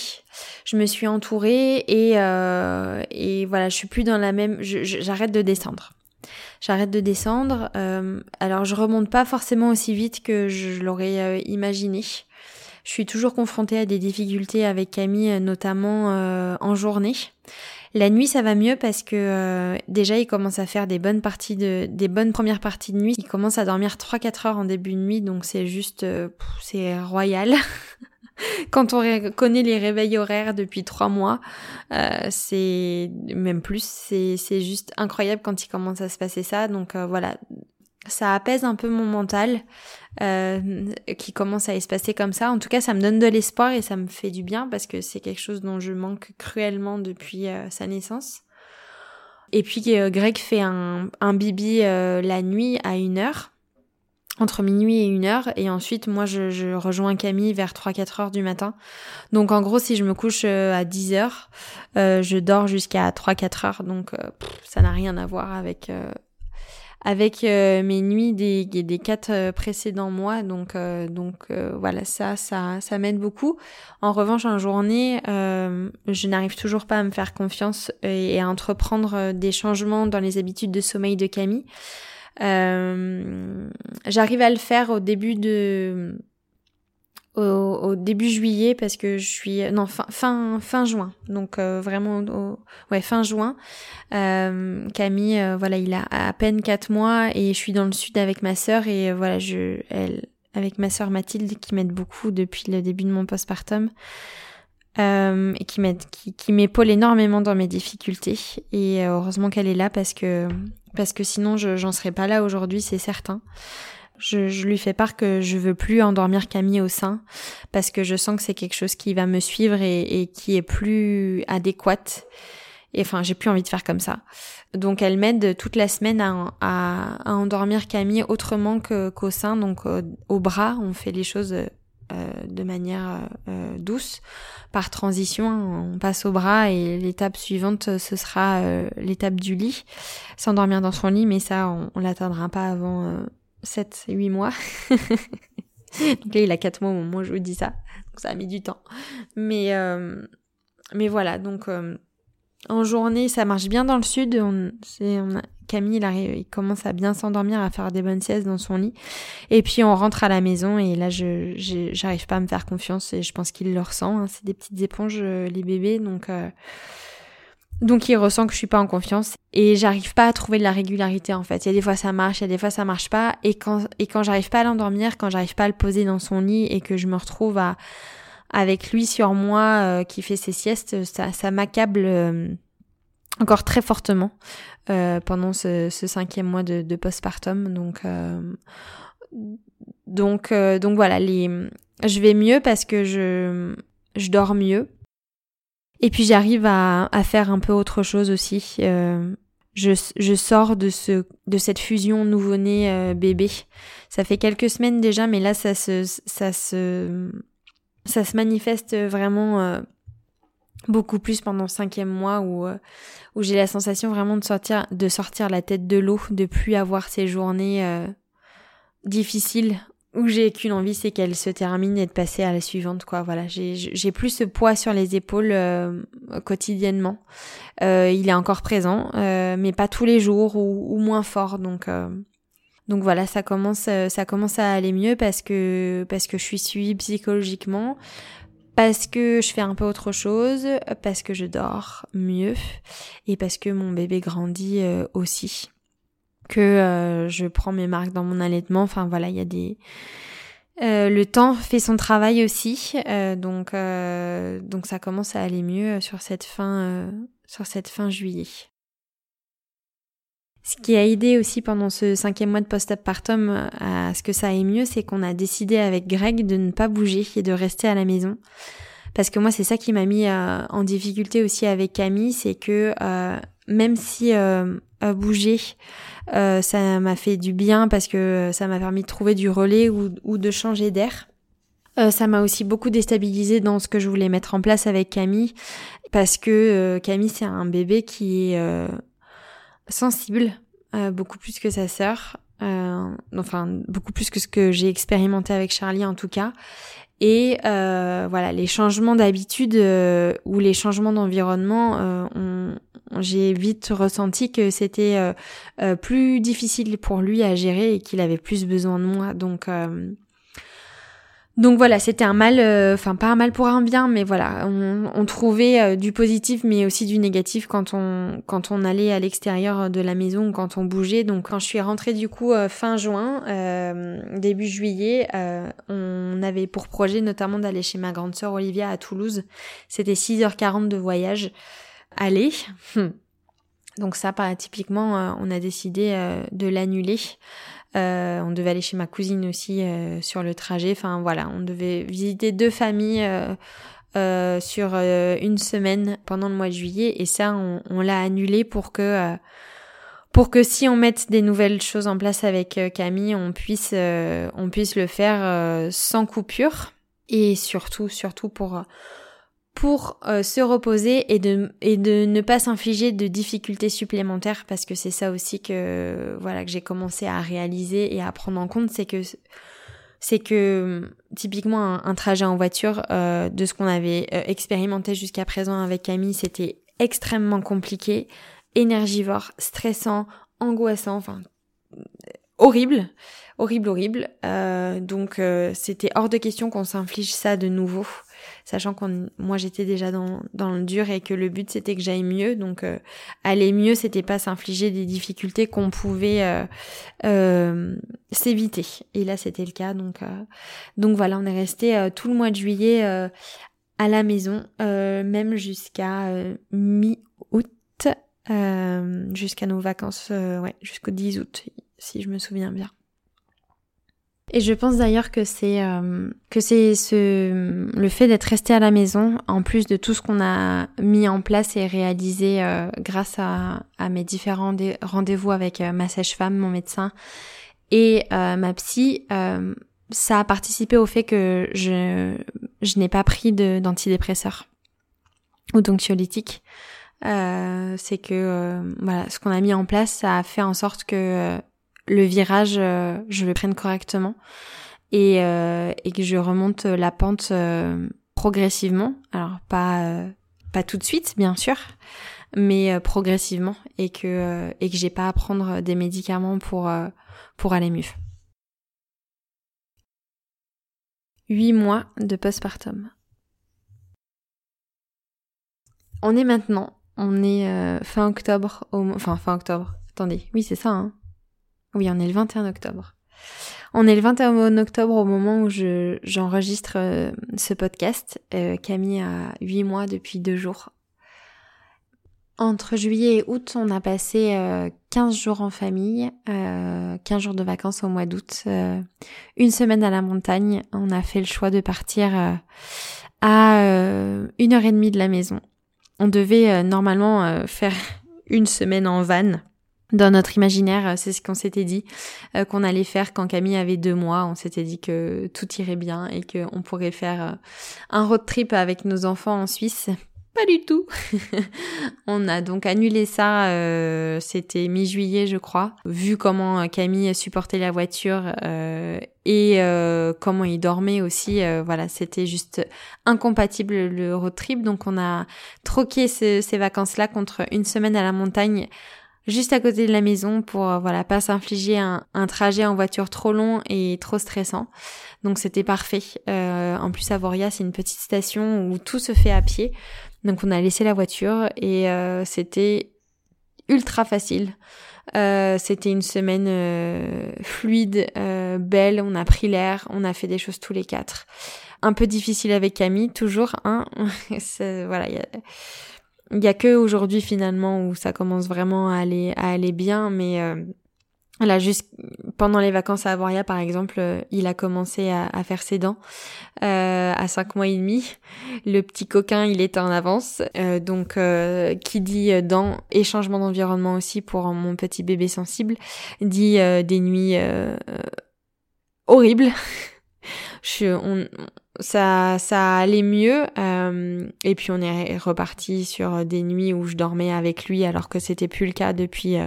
je me suis entourée et et voilà, je suis plus dans la même j'arrête de descendre j'arrête de descendre. Euh, alors je remonte pas forcément aussi vite que je l'aurais euh, imaginé. Je suis toujours confrontée à des difficultés avec Camille, notamment euh, en journée. La nuit, ça va mieux parce que déjà, il commence à faire des bonnes parties de, des bonnes premières parties de nuit. Il commence à dormir 3-4 heures en début de nuit, donc c'est juste, c'est royal. quand on connaît les réveils horaires depuis trois mois, euh, c'est même plus, c'est juste incroyable quand il commence à se passer ça. Donc euh, voilà, ça apaise un peu mon mental euh, qui commence à espacer comme ça. En tout cas, ça me donne de l'espoir et ça me fait du bien parce que c'est quelque chose dont je manque cruellement depuis sa naissance. Et puis Greg fait un, un bibi la nuit à une heure entre minuit et une heure et ensuite moi je, je rejoins Camille vers 3-4 heures du matin. Donc en gros si je me couche euh, à 10 heures euh, je dors jusqu'à 3-4 heures. Donc euh, ça n'a rien à voir avec avec mes nuits des, des quatre précédents mois. Donc donc voilà ça ça ça m'aide beaucoup. En revanche en journée je n'arrive toujours pas à me faire confiance et à entreprendre des changements dans les habitudes de sommeil de Camille euh, J'arrive à le faire au début de au, début juillet parce que je suis non fin fin fin juin. Donc euh, vraiment au, ouais fin juin. Euh, Camille euh, voilà il a à peine quatre mois et je suis dans le sud avec ma sœur et voilà je elle avec ma sœur Mathilde qui m'aide beaucoup depuis le début de mon postpartum euh, et qui m'aide qui, qui m'épaule énormément dans mes difficultés. Et heureusement qu'elle est là parce que parce que sinon j'en serais pas là aujourd'hui, c'est certain. Je, je, lui fais part que je veux plus endormir Camille au sein parce que je sens que c'est quelque chose qui va me suivre et, et qui est plus adéquate Et enfin, j'ai plus envie de faire comme ça. Donc, elle m'aide toute la semaine à, à, endormir Camille autrement qu'au sein, donc au, bras. On fait les choses euh, de manière euh, douce. Par transition, on passe au bras et l'étape suivante, ce sera euh, l'étape du lit. S'endormir dans son lit, mais ça, on, on l'atteindra pas avant 7-8 mois. donc là, il a 4 mois au moment où je vous dis ça. Donc ça a mis du temps. Mais, mais voilà, donc en journée, ça marche bien dans le sud. On, on Camille, il, commence à bien s'endormir, à faire des bonnes siestes dans son lit. Et puis on rentre à la maison et là, je j'arrive pas à me faire confiance et je pense qu'il le ressent. Hein. C'est des petites éponges, euh, les bébés, donc euh, donc il ressent que je suis pas en confiance et j'arrive pas à trouver de la régularité en fait. Il y a des fois ça marche, il y a des fois ça marche pas. Et quand et quand j'arrive pas à l'endormir, quand j'arrive pas à le poser dans son lit et que je me retrouve à avec lui sur moi euh, qui fait ses siestes, ça, ça m'accable euh, encore très fortement euh, pendant ce, ce, cinquième mois de, de postpartum. Donc, donc, donc voilà, les, je vais mieux parce que je, je dors mieux. Et puis j'arrive à, à faire un peu autre chose aussi. Je, je, sors de ce de cette fusion nouveau-né bébé. Ça fait quelques semaines déjà, mais là ça se ça se ça se manifeste vraiment euh, beaucoup plus pendant le cinquième mois où, euh, où j'ai la sensation vraiment de sortir, de sortir la tête de l'eau, de plus avoir ces journées euh, difficiles où j'ai qu'une envie, c'est qu'elle se termine et de passer à la suivante, quoi. Voilà, j'ai plus ce poids sur les épaules quotidiennement. il est encore présent, mais pas tous les jours ou, ou moins fort, donc donc voilà, ça commence, euh, ça commence à aller mieux parce que parce que je suis suivie psychologiquement, parce que je fais un peu autre chose, parce que je dors mieux et parce que mon bébé grandit euh, aussi, que euh, je prends mes marques dans mon allaitement. Enfin voilà, il y a des le temps fait son travail aussi, donc donc ça commence à aller mieux sur cette fin sur cette fin juillet. Ce qui a aidé aussi pendant ce cinquième mois de post-partum euh, à ce que ça aille mieux, c'est qu'on a décidé avec Greg de ne pas bouger et de rester à la maison. Parce que moi, c'est ça qui m'a mis euh, en difficulté aussi avec Camille, c'est que euh, même si bouger, ça m'a fait du bien parce que ça m'a permis de trouver du relais ou, de changer d'air. ça m'a aussi beaucoup déstabilisé dans ce que je voulais mettre en place avec Camille parce que Camille c'est un bébé qui est sensible, euh, beaucoup plus que sa sœur, euh, enfin beaucoup plus que ce que j'ai expérimenté avec Charlie en tout cas. Et euh, voilà, les changements d'habitude ou les changements d'environnement, j'ai vite ressenti que c'était plus difficile pour lui à gérer et qu'il avait plus besoin de moi. Donc donc voilà, c'était un mal, euh, enfin pas un mal pour un bien, mais voilà, on, trouvait euh, du positif mais aussi du négatif quand on quand on allait à l'extérieur de la maison quand on bougeait. Donc quand je suis rentrée du coup euh, fin juin, début juillet, on avait pour projet notamment d'aller chez ma grande sœur Olivia à Toulouse. C'était 6h40 de voyage. Aller. Donc ça, typiquement, on a décidé de l'annuler. Euh, on devait aller chez ma cousine aussi euh, sur le trajet. Enfin voilà, on devait visiter deux familles euh, sur une semaine pendant le mois de juillet et ça on, l'a annulé pour que pour que si on mette des nouvelles choses en place avec Camille, on puisse on puisse le faire sans coupure et surtout surtout pour pour euh, se reposer et de, et de ne pas s'infliger de difficultés supplémentaires parce que c'est ça aussi que voilà que j'ai commencé à réaliser et à prendre en compte c'est que c'est que typiquement un, trajet en voiture euh, de ce qu'on avait euh, expérimenté jusqu'à présent avec Camille c'était extrêmement compliqué énergivore stressant angoissant enfin horrible horrible horrible. Donc c'était hors de question qu'on s'inflige ça de nouveau sachant que moi j'étais déjà dans, dans le dur et que le but c'était que j'aille mieux. Donc euh, aller mieux, c'était pas s'infliger des difficultés qu'on pouvait euh, euh, s'éviter. Et là c'était le cas. Donc donc voilà, on est resté tout le mois de juillet à la maison, même jusqu'à mi-août, jusqu'à nos vacances, ouais, jusqu'au 10 août, si je me souviens bien. Et je pense d'ailleurs que c'est euh, que c'est ce le fait d'être resté à la maison, en plus de tout ce qu'on a mis en place et réalisé euh, grâce à, à, mes différents rendez-vous avec euh, ma sage-femme, mon médecin et ma psy, ça a participé au fait que je je n'ai pas pris d'antidépresseurs ou d'anxiolytiques. c'est que voilà, ce qu'on a mis en place, ça a fait en sorte que le virage, euh, je le prenne correctement et, euh, et que je remonte la pente euh, progressivement. Alors pas pas tout de suite, bien sûr, mais progressivement et que et que j'ai pas à prendre des médicaments pour pour aller mieux. Huit mois de postpartum. On est maintenant, on est fin octobre, enfin fin octobre. Attendez, oui c'est ça. Hein. Oui, on est le 21 octobre. On est le 21 octobre au moment où je, j'enregistre euh, ce podcast. Euh, Camille a 8 mois depuis deux jours. Entre juillet et août, on a passé 15 euh, jours en famille, 15 jours de vacances au mois d'août, une semaine à la montagne. On a fait le choix de partir à une heure et demie de la maison. On devait normalement faire une semaine en van dans notre imaginaire, euh, c'est ce qu'on s'était dit euh, qu'on allait faire quand Camille avait deux mois. On s'était dit que tout irait bien et qu'on pourrait faire euh, un road trip avec nos enfants en Suisse. Pas du tout. on a donc annulé ça. C'était mi-juillet, je crois. Vu comment Camille supportait la voiture et comment il dormait aussi, voilà, c'était juste incompatible le road trip. Donc on a troqué ces vacances-là contre une semaine à la montagne juste à côté de la maison pour euh, voilà pas s'infliger un, trajet en voiture trop long et trop stressant. Donc c'était parfait. Euh, en plus Avoria c'est une petite station où tout se fait à pied. Donc on a laissé la voiture et euh, c'était ultra facile. c'était une semaine fluide, belle, on a pris l'air, on a fait des choses tous les quatre. Un peu difficile avec Camille, toujours, hein. voilà, il y a que aujourd'hui finalement où ça commence vraiment à aller à aller bien mais euh, Là, juste pendant les vacances à Avoria, par exemple, euh, il a commencé à, faire ses dents euh, à cinq mois et demi. Le petit coquin, il était en avance. Euh, donc, euh, qui dit dents et changement d'environnement aussi pour mon petit bébé sensible, dit des nuits horribles. Je, on, ça, ça allait mieux. Euh, et puis on est reparti sur des nuits où je dormais avec lui, alors que c'était plus le cas depuis euh,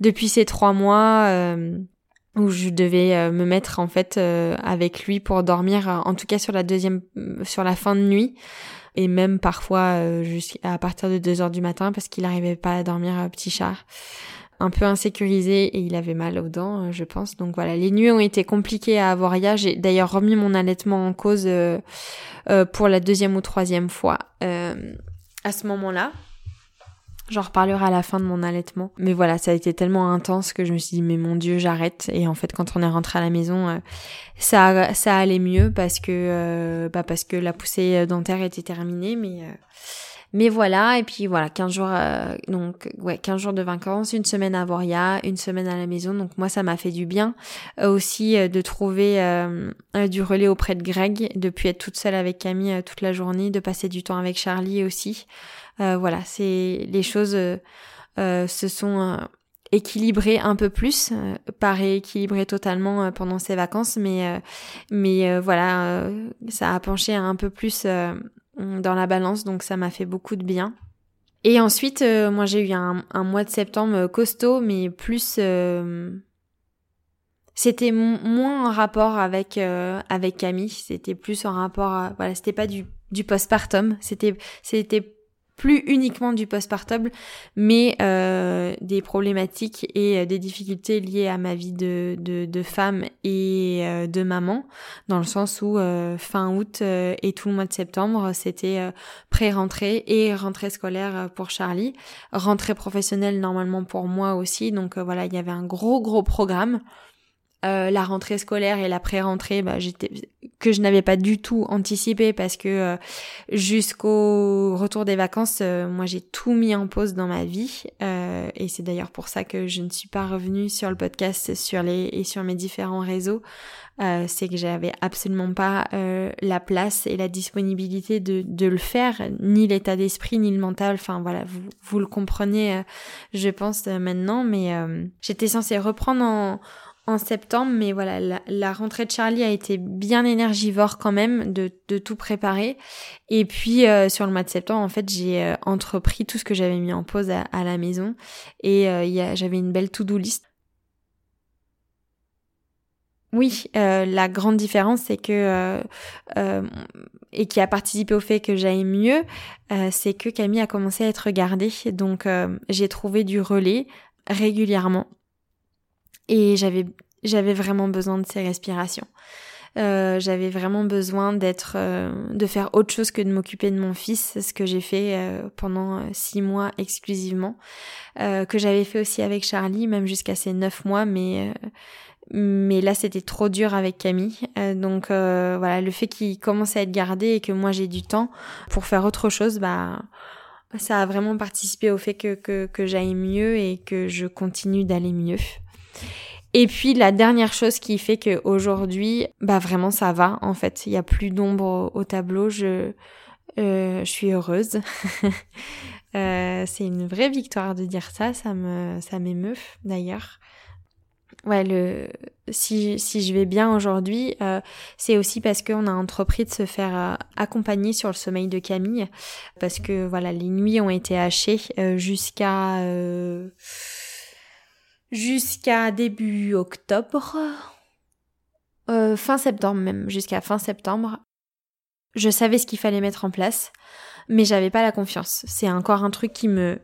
depuis ces trois mois euh, où je devais me mettre en fait avec lui pour dormir, en tout cas sur la deuxième, sur la fin de nuit. Et même parfois jusqu'à partir de 2 heures du matin parce qu'il n'arrivait pas à dormir petit chat un peu insécurisé et il avait mal aux dents, euh, je pense. Donc voilà, les nuits ont été compliquées à Avoria. J'ai d'ailleurs remis mon allaitement en cause euh, euh, pour la deuxième ou troisième fois à ce moment-là. J'en reparlerai à la fin de mon allaitement. Mais voilà, ça a été tellement intense que je me suis dit, mais mon Dieu, j'arrête. Et en fait, quand on est rentré à la maison, ça, ça allait mieux parce que, bah parce que la poussée dentaire était terminée. Mais mais voilà, et puis voilà, 15 jours, euh, donc ouais, 15 jours de vacances, une semaine à Voria, une semaine à la maison. Donc moi, ça m'a fait du bien euh, aussi euh, de trouver du relais auprès de Greg, de puis être toute seule avec Camille toute la journée, de passer du temps avec Charlie aussi. voilà, c'est les choses se sont équilibrées un peu plus, pas rééquilibrées totalement pendant ces vacances, mais mais voilà, ça a penché un peu plus dans la balance, donc ça m'a fait beaucoup de bien. Et ensuite, euh, moi j'ai eu un, mois de septembre costaud, mais plus... Euh, c'était moins en rapport avec euh, avec Camille, c'était plus en rapport voilà, c'était pas du du postpartum, c'était c'était plus uniquement du postpartum, mais euh, des problématiques et euh, des difficultés liées à ma vie de, de, de femme et euh, de maman, dans le sens où fin août et tout le mois de septembre, c'était pré-rentrée et rentrée scolaire pour Charlie, rentrée professionnelle normalement pour moi aussi, donc voilà, il y avait un gros gros programme. Euh, la rentrée scolaire et la pré-rentrée, bah, que je n'avais pas du tout anticipé parce que euh, jusqu'au retour des vacances, euh, moi j'ai tout mis en pause dans ma vie et c'est d'ailleurs pour ça que je ne suis pas revenue sur le podcast sur les et sur mes différents réseaux. c'est que j'avais absolument pas la place et la disponibilité de, de le faire, ni l'état d'esprit, ni le mental. Enfin voilà, vous, vous le comprenez, je pense maintenant, mais j'étais censée reprendre en en septembre, mais voilà, la, rentrée de Charlie a été bien énergivore quand même de, de tout préparer. Et puis euh, sur le mois de septembre, en fait, j'ai euh, entrepris tout ce que j'avais mis en pause à, la maison et euh, j'avais une belle to-do list. Oui, la grande différence, c'est que et qui a participé au fait que j'aille mieux, c'est que Camille a commencé à être regardée. Donc j'ai trouvé du relais régulièrement et j'avais j'avais vraiment besoin de ces respirations. Euh, j'avais vraiment besoin d'être, euh, de faire autre chose que de m'occuper de mon fils, ce que j'ai fait euh, pendant six mois exclusivement, que j'avais fait aussi avec Charlie, même jusqu'à ses neuf mois, mais mais là c'était trop dur avec Camille, donc voilà, le fait qu'il commence à être gardé et que moi j'ai du temps pour faire autre chose, bah ça a vraiment participé au fait que que, que j'aille mieux et que je continue d'aller mieux. Et puis la dernière chose qui fait que aujourd'hui, bah vraiment ça va en fait. Il y a plus d'ombre au, tableau. Je euh, je suis heureuse. euh, c'est une vraie victoire de dire ça. Ça me m'émeut d'ailleurs. Ouais, le si si je vais bien aujourd'hui, euh, c'est aussi parce qu'on a entrepris de se faire accompagner sur le sommeil de Camille, parce que voilà les nuits ont été hachées jusqu'à jusqu'à début octobre, euh, fin septembre même, jusqu'à fin septembre. Je savais ce qu'il fallait mettre en place, mais j'avais pas la confiance. C'est encore un truc qui me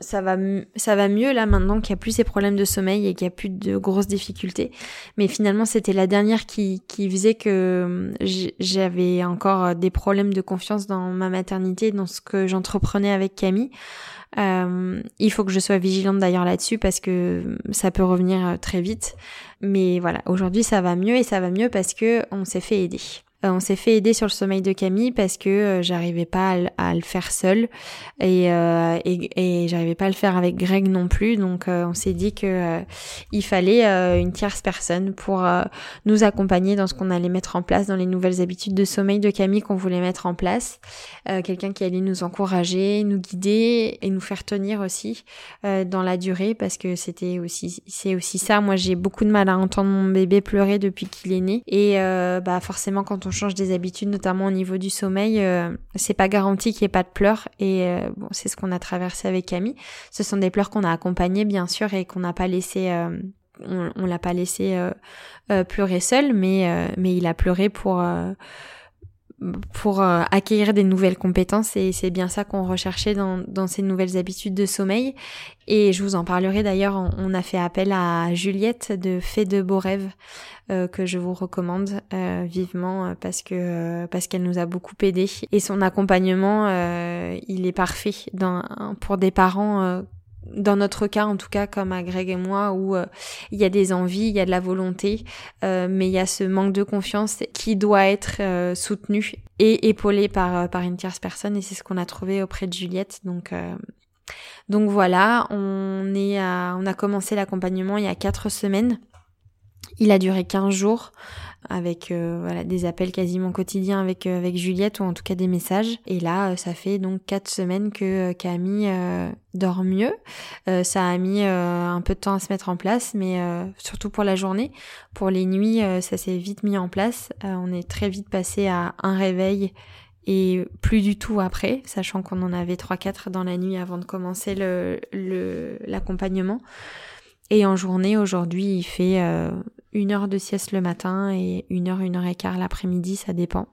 ça va ça va mieux là maintenant qu'il y a plus ces problèmes de sommeil et qu'il y a plus de grosses difficultés mais finalement c'était la dernière qui qui faisait que j'avais encore des problèmes de confiance dans ma maternité dans ce que j'entreprenais avec Camille euh, il faut que je sois vigilante d'ailleurs là-dessus parce que ça peut revenir euh, très vite. Mais voilà, aujourd'hui ça va mieux et ça va mieux parce que on s'est fait aider. Euh, on s'est fait aider sur le sommeil de Camille parce que euh, j'arrivais pas à, le faire seule et, euh, et, et j'arrivais pas à le faire avec Greg non plus. Donc on s'est dit que il fallait une tierce personne pour nous accompagner dans ce qu'on allait mettre en place, dans les nouvelles habitudes de sommeil de Camille qu'on voulait mettre en place. Quelqu'un qui allait nous encourager, nous guider et nous faire tenir aussi dans la durée parce que c'était aussi c'est aussi ça. Moi j'ai beaucoup de mal à entendre mon bébé pleurer depuis qu'il est né et bah forcément quand on on change des habitudes, notamment au niveau du sommeil, euh, c'est pas garanti qu'il n'y ait pas de pleurs. Et euh, c'est ce qu'on a traversé avec Camille. Ce sont des pleurs qu'on a accompagnés, bien sûr, et qu'on n'a pas laissé. Euh, on, l'a pas laissé pleurer seul, mais mais il a pleuré pour pour euh, acquérir des nouvelles compétences et c'est bien ça qu'on recherchait dans, ces nouvelles habitudes de sommeil. Et je vous en parlerai d'ailleurs, on, a fait appel à Juliette de Fait de beaux rêves euh, que je vous recommande euh, vivement parce que parce qu'elle nous a beaucoup aidé et son accompagnement il est parfait dans, pour des parents dans notre cas en tout cas comme à Greg et moi où euh, il y a des envies, il y a de la volonté, euh, mais il y a ce manque de confiance qui doit être euh, soutenu et épaulé par par une tierce personne. Et c'est ce qu'on a trouvé auprès de Juliette. Donc donc voilà on est on a commencé l'accompagnement il y a quatre semaines. Il a duré 15 jours avec euh, voilà, des appels quasiment quotidiens avec, euh, avec Juliette ou en tout cas des messages. Et là, euh, ça fait donc 4 semaines que Camille dort mieux. ça a mis un peu de temps à se mettre en place, mais surtout pour la journée. Pour les nuits, ça s'est vite mis en place. on est très vite passé à un réveil et plus du tout après, sachant qu'on en avait 3-4 dans la nuit avant de commencer l'accompagnement. Le, et en journée, aujourd'hui, il fait une heure de sieste le matin et une heure, une heure et quart l'après-midi, ça dépend.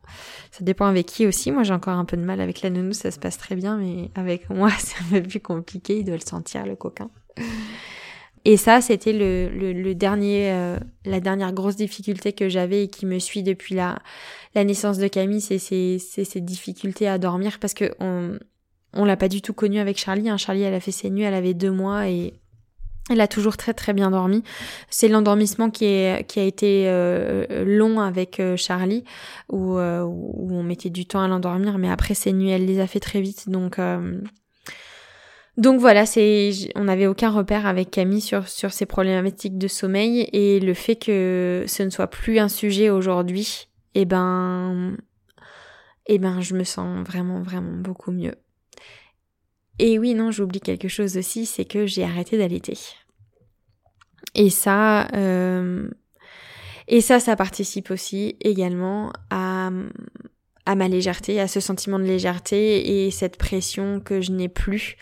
Ça dépend avec qui aussi. Moi, j'ai encore un peu de mal avec la nounou, ça se passe très bien, mais avec moi, c'est un peu plus compliqué. Il doit le sentir, le coquin. Et ça, c'était le, le, dernier, euh, la dernière grosse difficulté que j'avais et qui me suit depuis la, la naissance de Camille, c'est ces, ces difficultés à dormir parce que on, on l'a pas du tout connu avec Charlie. Hein. Charlie, elle a fait ses nuits, elle avait deux mois et Elle a toujours très très bien dormi. C'est l'endormissement qui, qui a été euh, long avec euh, Charlie, où, euh, où, on mettait du temps à l'endormir, mais après ces nuits, elle les a fait très vite. Donc, donc voilà, c'est, on n'avait aucun repère avec Camille sur, sur ces problématiques de sommeil et le fait que ce ne soit plus un sujet aujourd'hui, eh ben, eh ben, je me sens vraiment vraiment beaucoup mieux. Et oui, non, j'oublie quelque chose aussi, c'est que j'ai arrêté d'allaiter. Et ça, euh, et ça, ça participe aussi également à, à ma légèreté, à ce sentiment de légèreté et cette pression que je n'ai plus,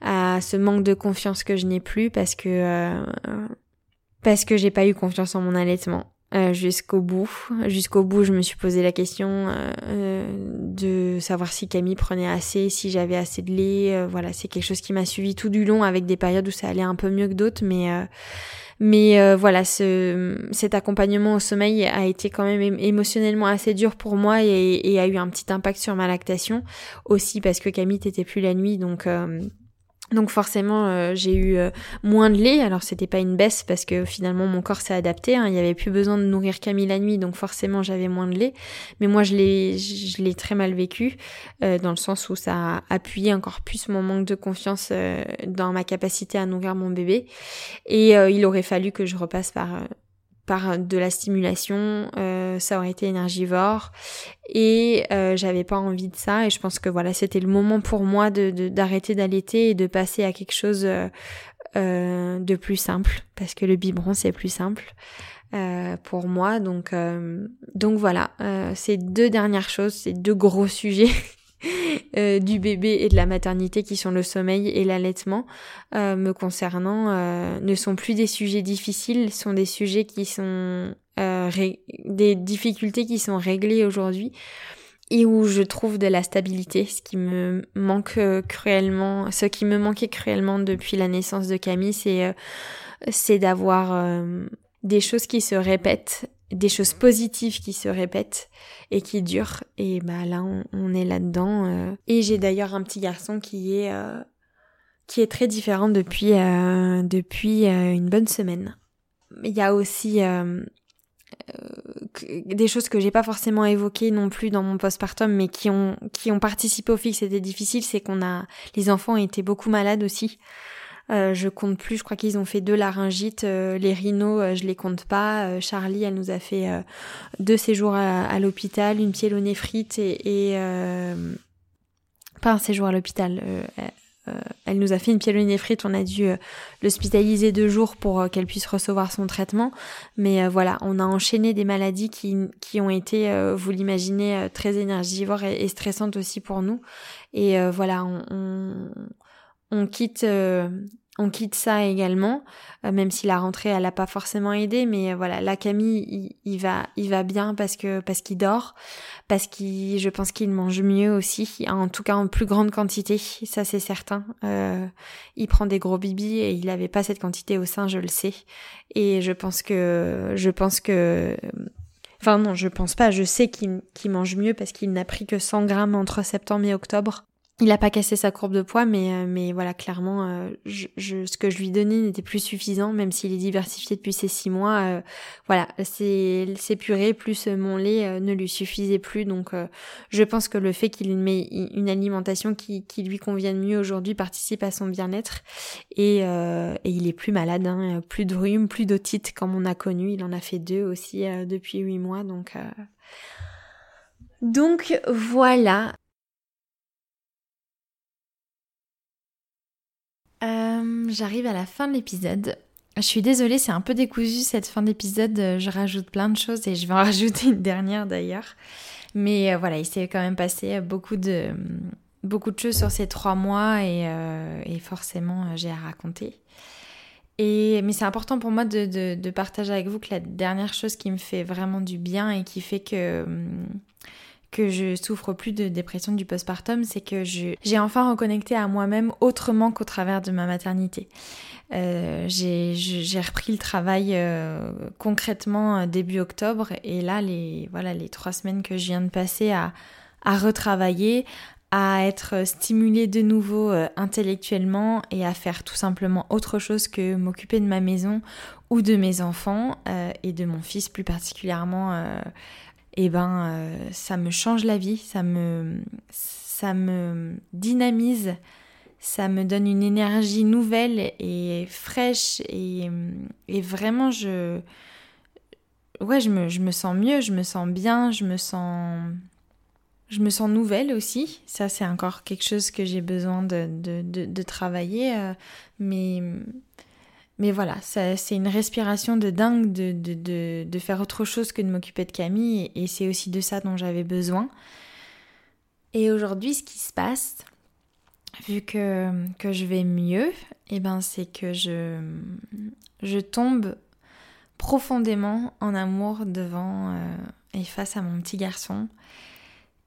à ce manque de confiance que je n'ai plus parce que euh, parce que j'ai pas eu confiance en mon allaitement. Euh, jusqu'au bout. Jusqu'au bout, je me suis posé la question euh, euh, de savoir si Camille prenait assez, si j'avais assez de lait. voilà, c'est quelque chose qui m'a suivi tout du long, avec des périodes où ça allait un peu mieux que d'autres, mais mais voilà, ce, cet accompagnement au sommeil a été quand même émotionnellement assez dur pour moi et, et a eu un petit impact sur ma lactation aussi parce que Camille n'était plus la nuit, donc donc forcément euh, j'ai eu euh, moins de lait, alors c'était pas une baisse parce que finalement mon corps s'est adapté, hein. il n'y avait plus besoin de nourrir Camille la nuit, donc forcément j'avais moins de lait, mais moi je l'ai je l'ai très mal vécu euh, dans le sens où ça a appuyé encore plus mon manque de confiance dans ma capacité à nourrir mon bébé. Et il aurait fallu que je repasse par de la stimulation, euh, ça aurait été énergivore. Et euh, j'avais pas envie de ça. Et je pense que voilà c'était le moment pour moi de d'arrêter d'allaiter et de passer à quelque chose euh, de plus simple. Parce que le biberon c'est plus simple pour moi. Donc donc voilà ces deux dernières choses ces deux gros sujets Euh, du bébé et de la maternité qui sont le sommeil et l'allaitement euh, me concernant euh, ne sont plus des sujets difficiles, sont des sujets qui sont des difficultés qui sont réglées aujourd'hui et où je trouve de la stabilité, ce qui me manque cruellement, ce qui me manquait cruellement depuis la naissance de Camille, c'est c'est d'avoir des choses qui se répètent des choses positives qui se répètent et qui durent. Et bah là, on, est là-dedans. Euh. Et j'ai d'ailleurs un petit garçon qui est euh, qui est très différent depuis euh, depuis une bonne semaine. Il y a aussi des choses que j'ai pas forcément évoquées non plus dans mon postpartum, mais qui ont qui ont participé au fait que c'était difficile, c'est qu'on a les enfants été beaucoup malades aussi. Euh, je compte plus, je crois qu'ils ont fait deux laryngites. Euh, les rhinos, euh, je les compte pas. Charlie, elle nous a fait deux séjours à, l'hôpital, une pyélonéphrite et, et pas un séjour à l'hôpital. elle nous a fait une pyélonéphrite, on a dû l'hospitaliser deux jours pour qu'elle puisse recevoir son traitement. Mais voilà, on a enchaîné des maladies qui, qui ont été, vous l'imaginez, très énergivores et, stressantes aussi pour nous. Et voilà, on, on, on quitte on quitte ça également, euh, même si la rentrée elle a pas forcément aidé, mais euh, voilà, la Camille il, va il va bien parce que parce qu'il dort, parce qu'il je pense qu'il mange mieux aussi, en tout cas en plus grande quantité, ça c'est certain. Euh, il prend des gros bibis et il avait pas cette quantité au sein, je le sais, et je pense que je pense que Enfin non, je pense pas, je sais qu'il mange mieux parce qu'il n'a pris que 100 grammes entre septembre et octobre. Il n'a pas cassé sa courbe de poids, mais, euh, mais voilà, clairement, euh, ce que je lui donnais n'était plus suffisant, même s'il est diversifié depuis ces six mois. Euh, voilà, ces, purées plus mon lait ne lui suffisait plus. Donc, je pense que le fait qu'il met une alimentation qui, qui lui convienne mieux aujourd'hui participe à son bien-être. Et, et, il est plus malade, hein, plus de rhume, plus d'otite comme on a connu. Il en a fait deux aussi depuis huit mois. Donc, donc voilà, Euh, j'arrive à la fin de l'épisode. Je suis désolée, c'est un peu décousu cette fin d'épisode. Je rajoute plein de choses et je vais en rajouter une dernière d'ailleurs. Mais euh, voilà, il s'est quand même passé beaucoup de, beaucoup de choses sur ces trois mois et, euh, forcément j'ai à raconter. Et, mais c'est important pour moi de, de, partager avec vous que la dernière chose qui me fait vraiment du bien et qui fait que que je souffre plus de dépression du postpartum, c'est que j'ai enfin reconnecté à moi-même autrement qu'au travers de ma maternité. Euh, j'ai repris le travail euh, concrètement euh, début octobre et là les voilà les trois semaines que je viens de passer à, à retravailler, à être stimulée de nouveau euh, intellectuellement et à faire tout simplement autre chose que m'occuper de ma maison ou de mes enfants euh, et de mon fils plus particulièrement, euh, eh ben ça me change la vie, ça me, ça me dynamise, ça me donne une énergie nouvelle et fraîche et, et vraiment je, ouais, je me, je me sens mieux, je me sens bien, je me sens je me sens nouvelle aussi. Ça, c'est encore quelque chose que j'ai besoin de, de, travailler. Euh, mais, mais voilà, c'est une respiration de dingue de, de, faire autre chose que de m'occuper de Camille. Et, c'est aussi de ça dont j'avais besoin. Et aujourd'hui, ce qui se passe, vu que, que je vais mieux, et eh ben, c'est que je, je tombe profondément en amour devant euh, et face à mon petit garçon.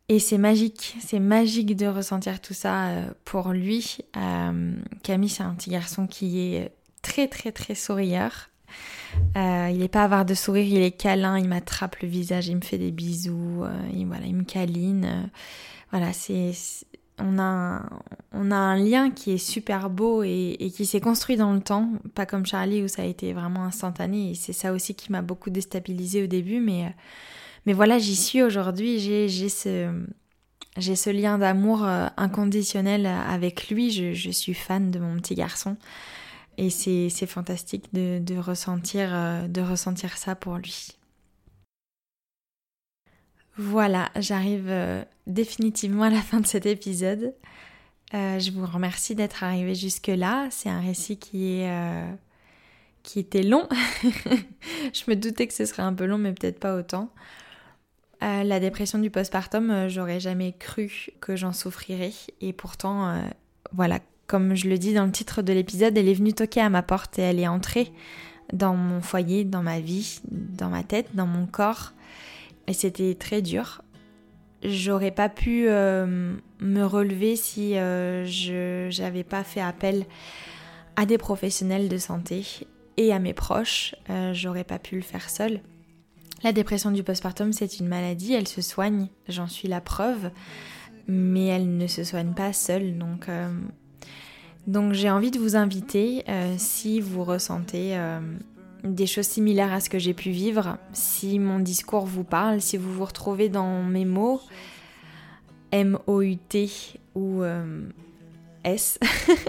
Et c'est magique, c'est magique de ressentir tout ça euh, pour lui. Euh, Camille, c'est un petit garçon qui est très très très sourieur. Euh, il n'est pas avoir de sourire, il est câlin, il m'attrape le visage, il me fait des bisous, il, voilà, il me câline. voilà, c'est on a, un, on a un lien qui est super beau et, qui s'est construit dans le temps, pas comme Charlie où ça a été vraiment instantané. Et c'est ça aussi qui m'a beaucoup déstabilisé au début, mais mais voilà, j'y suis aujourd'hui, j'ai ce, ce lien d'amour euh, inconditionnel avec lui, je, suis fan de mon petit garçon et c'est fantastique de, ressentir, euh, de ressentir ça pour lui. Voilà, j'arrive euh, définitivement à la fin de cet épisode. je vous remercie d'être arrivé jusque-là. C'est un récit qui était long. je me doutais que ce serait un peu long, mais peut-être pas autant la dépression du postpartum, euh, j'aurais jamais cru que j'en souffrirais. Et pourtant, euh, voilà, comme je le dis dans le titre de l'épisode, elle est venue toquer à ma porte et elle est entrée dans mon foyer, dans ma vie, dans ma tête, dans mon corps. Et c'était très dur. J'aurais pas pu euh, me relever si je n'avais pas fait appel à des professionnels de santé et à mes proches. J'aurais pas pu le faire seule. La dépression du postpartum, c'est une maladie, elle se soigne, j'en suis la preuve, mais elle ne se soigne pas seule. Donc, euh, donc j'ai envie de vous inviter, euh, si vous ressentez euh, des choses similaires à ce que j'ai pu vivre, si mon discours vous parle, si vous vous retrouvez dans mes mots, M-O-U-T ou S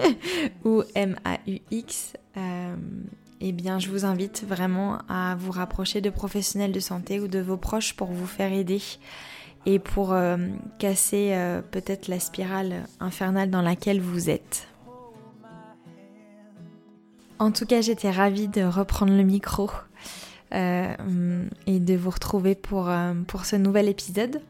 ou M-A-U-X, eh bien je vous invite vraiment à vous rapprocher de professionnels de santé ou de vos proches pour vous faire aider et pour euh, casser euh, peut-être la spirale infernale dans laquelle vous êtes. En tout cas, j'étais ravie de reprendre le micro euh, et de vous retrouver pour, pour ce nouvel épisode.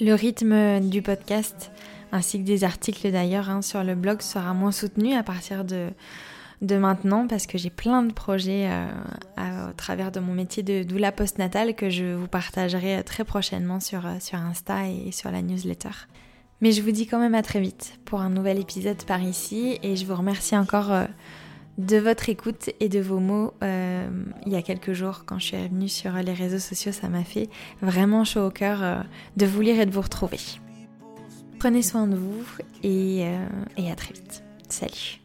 Le rythme du podcast ainsi que des articles d'ailleurs hein, sur le blog sera moins soutenu à partir de, maintenant parce que j'ai plein de projets euh, au travers de mon métier de doula postnatale que je vous partagerai euh, très prochainement sur, euh, sur Insta et sur la newsletter. Mais je vous dis quand même à très vite pour un nouvel épisode par ici et je vous remercie encore de votre écoute et de vos mots. il y a quelques jours, quand je suis venue sur les réseaux sociaux, ça m'a fait vraiment chaud au cœur de vous lire et de vous retrouver. Prenez soin de vous et, et à très vite. Salut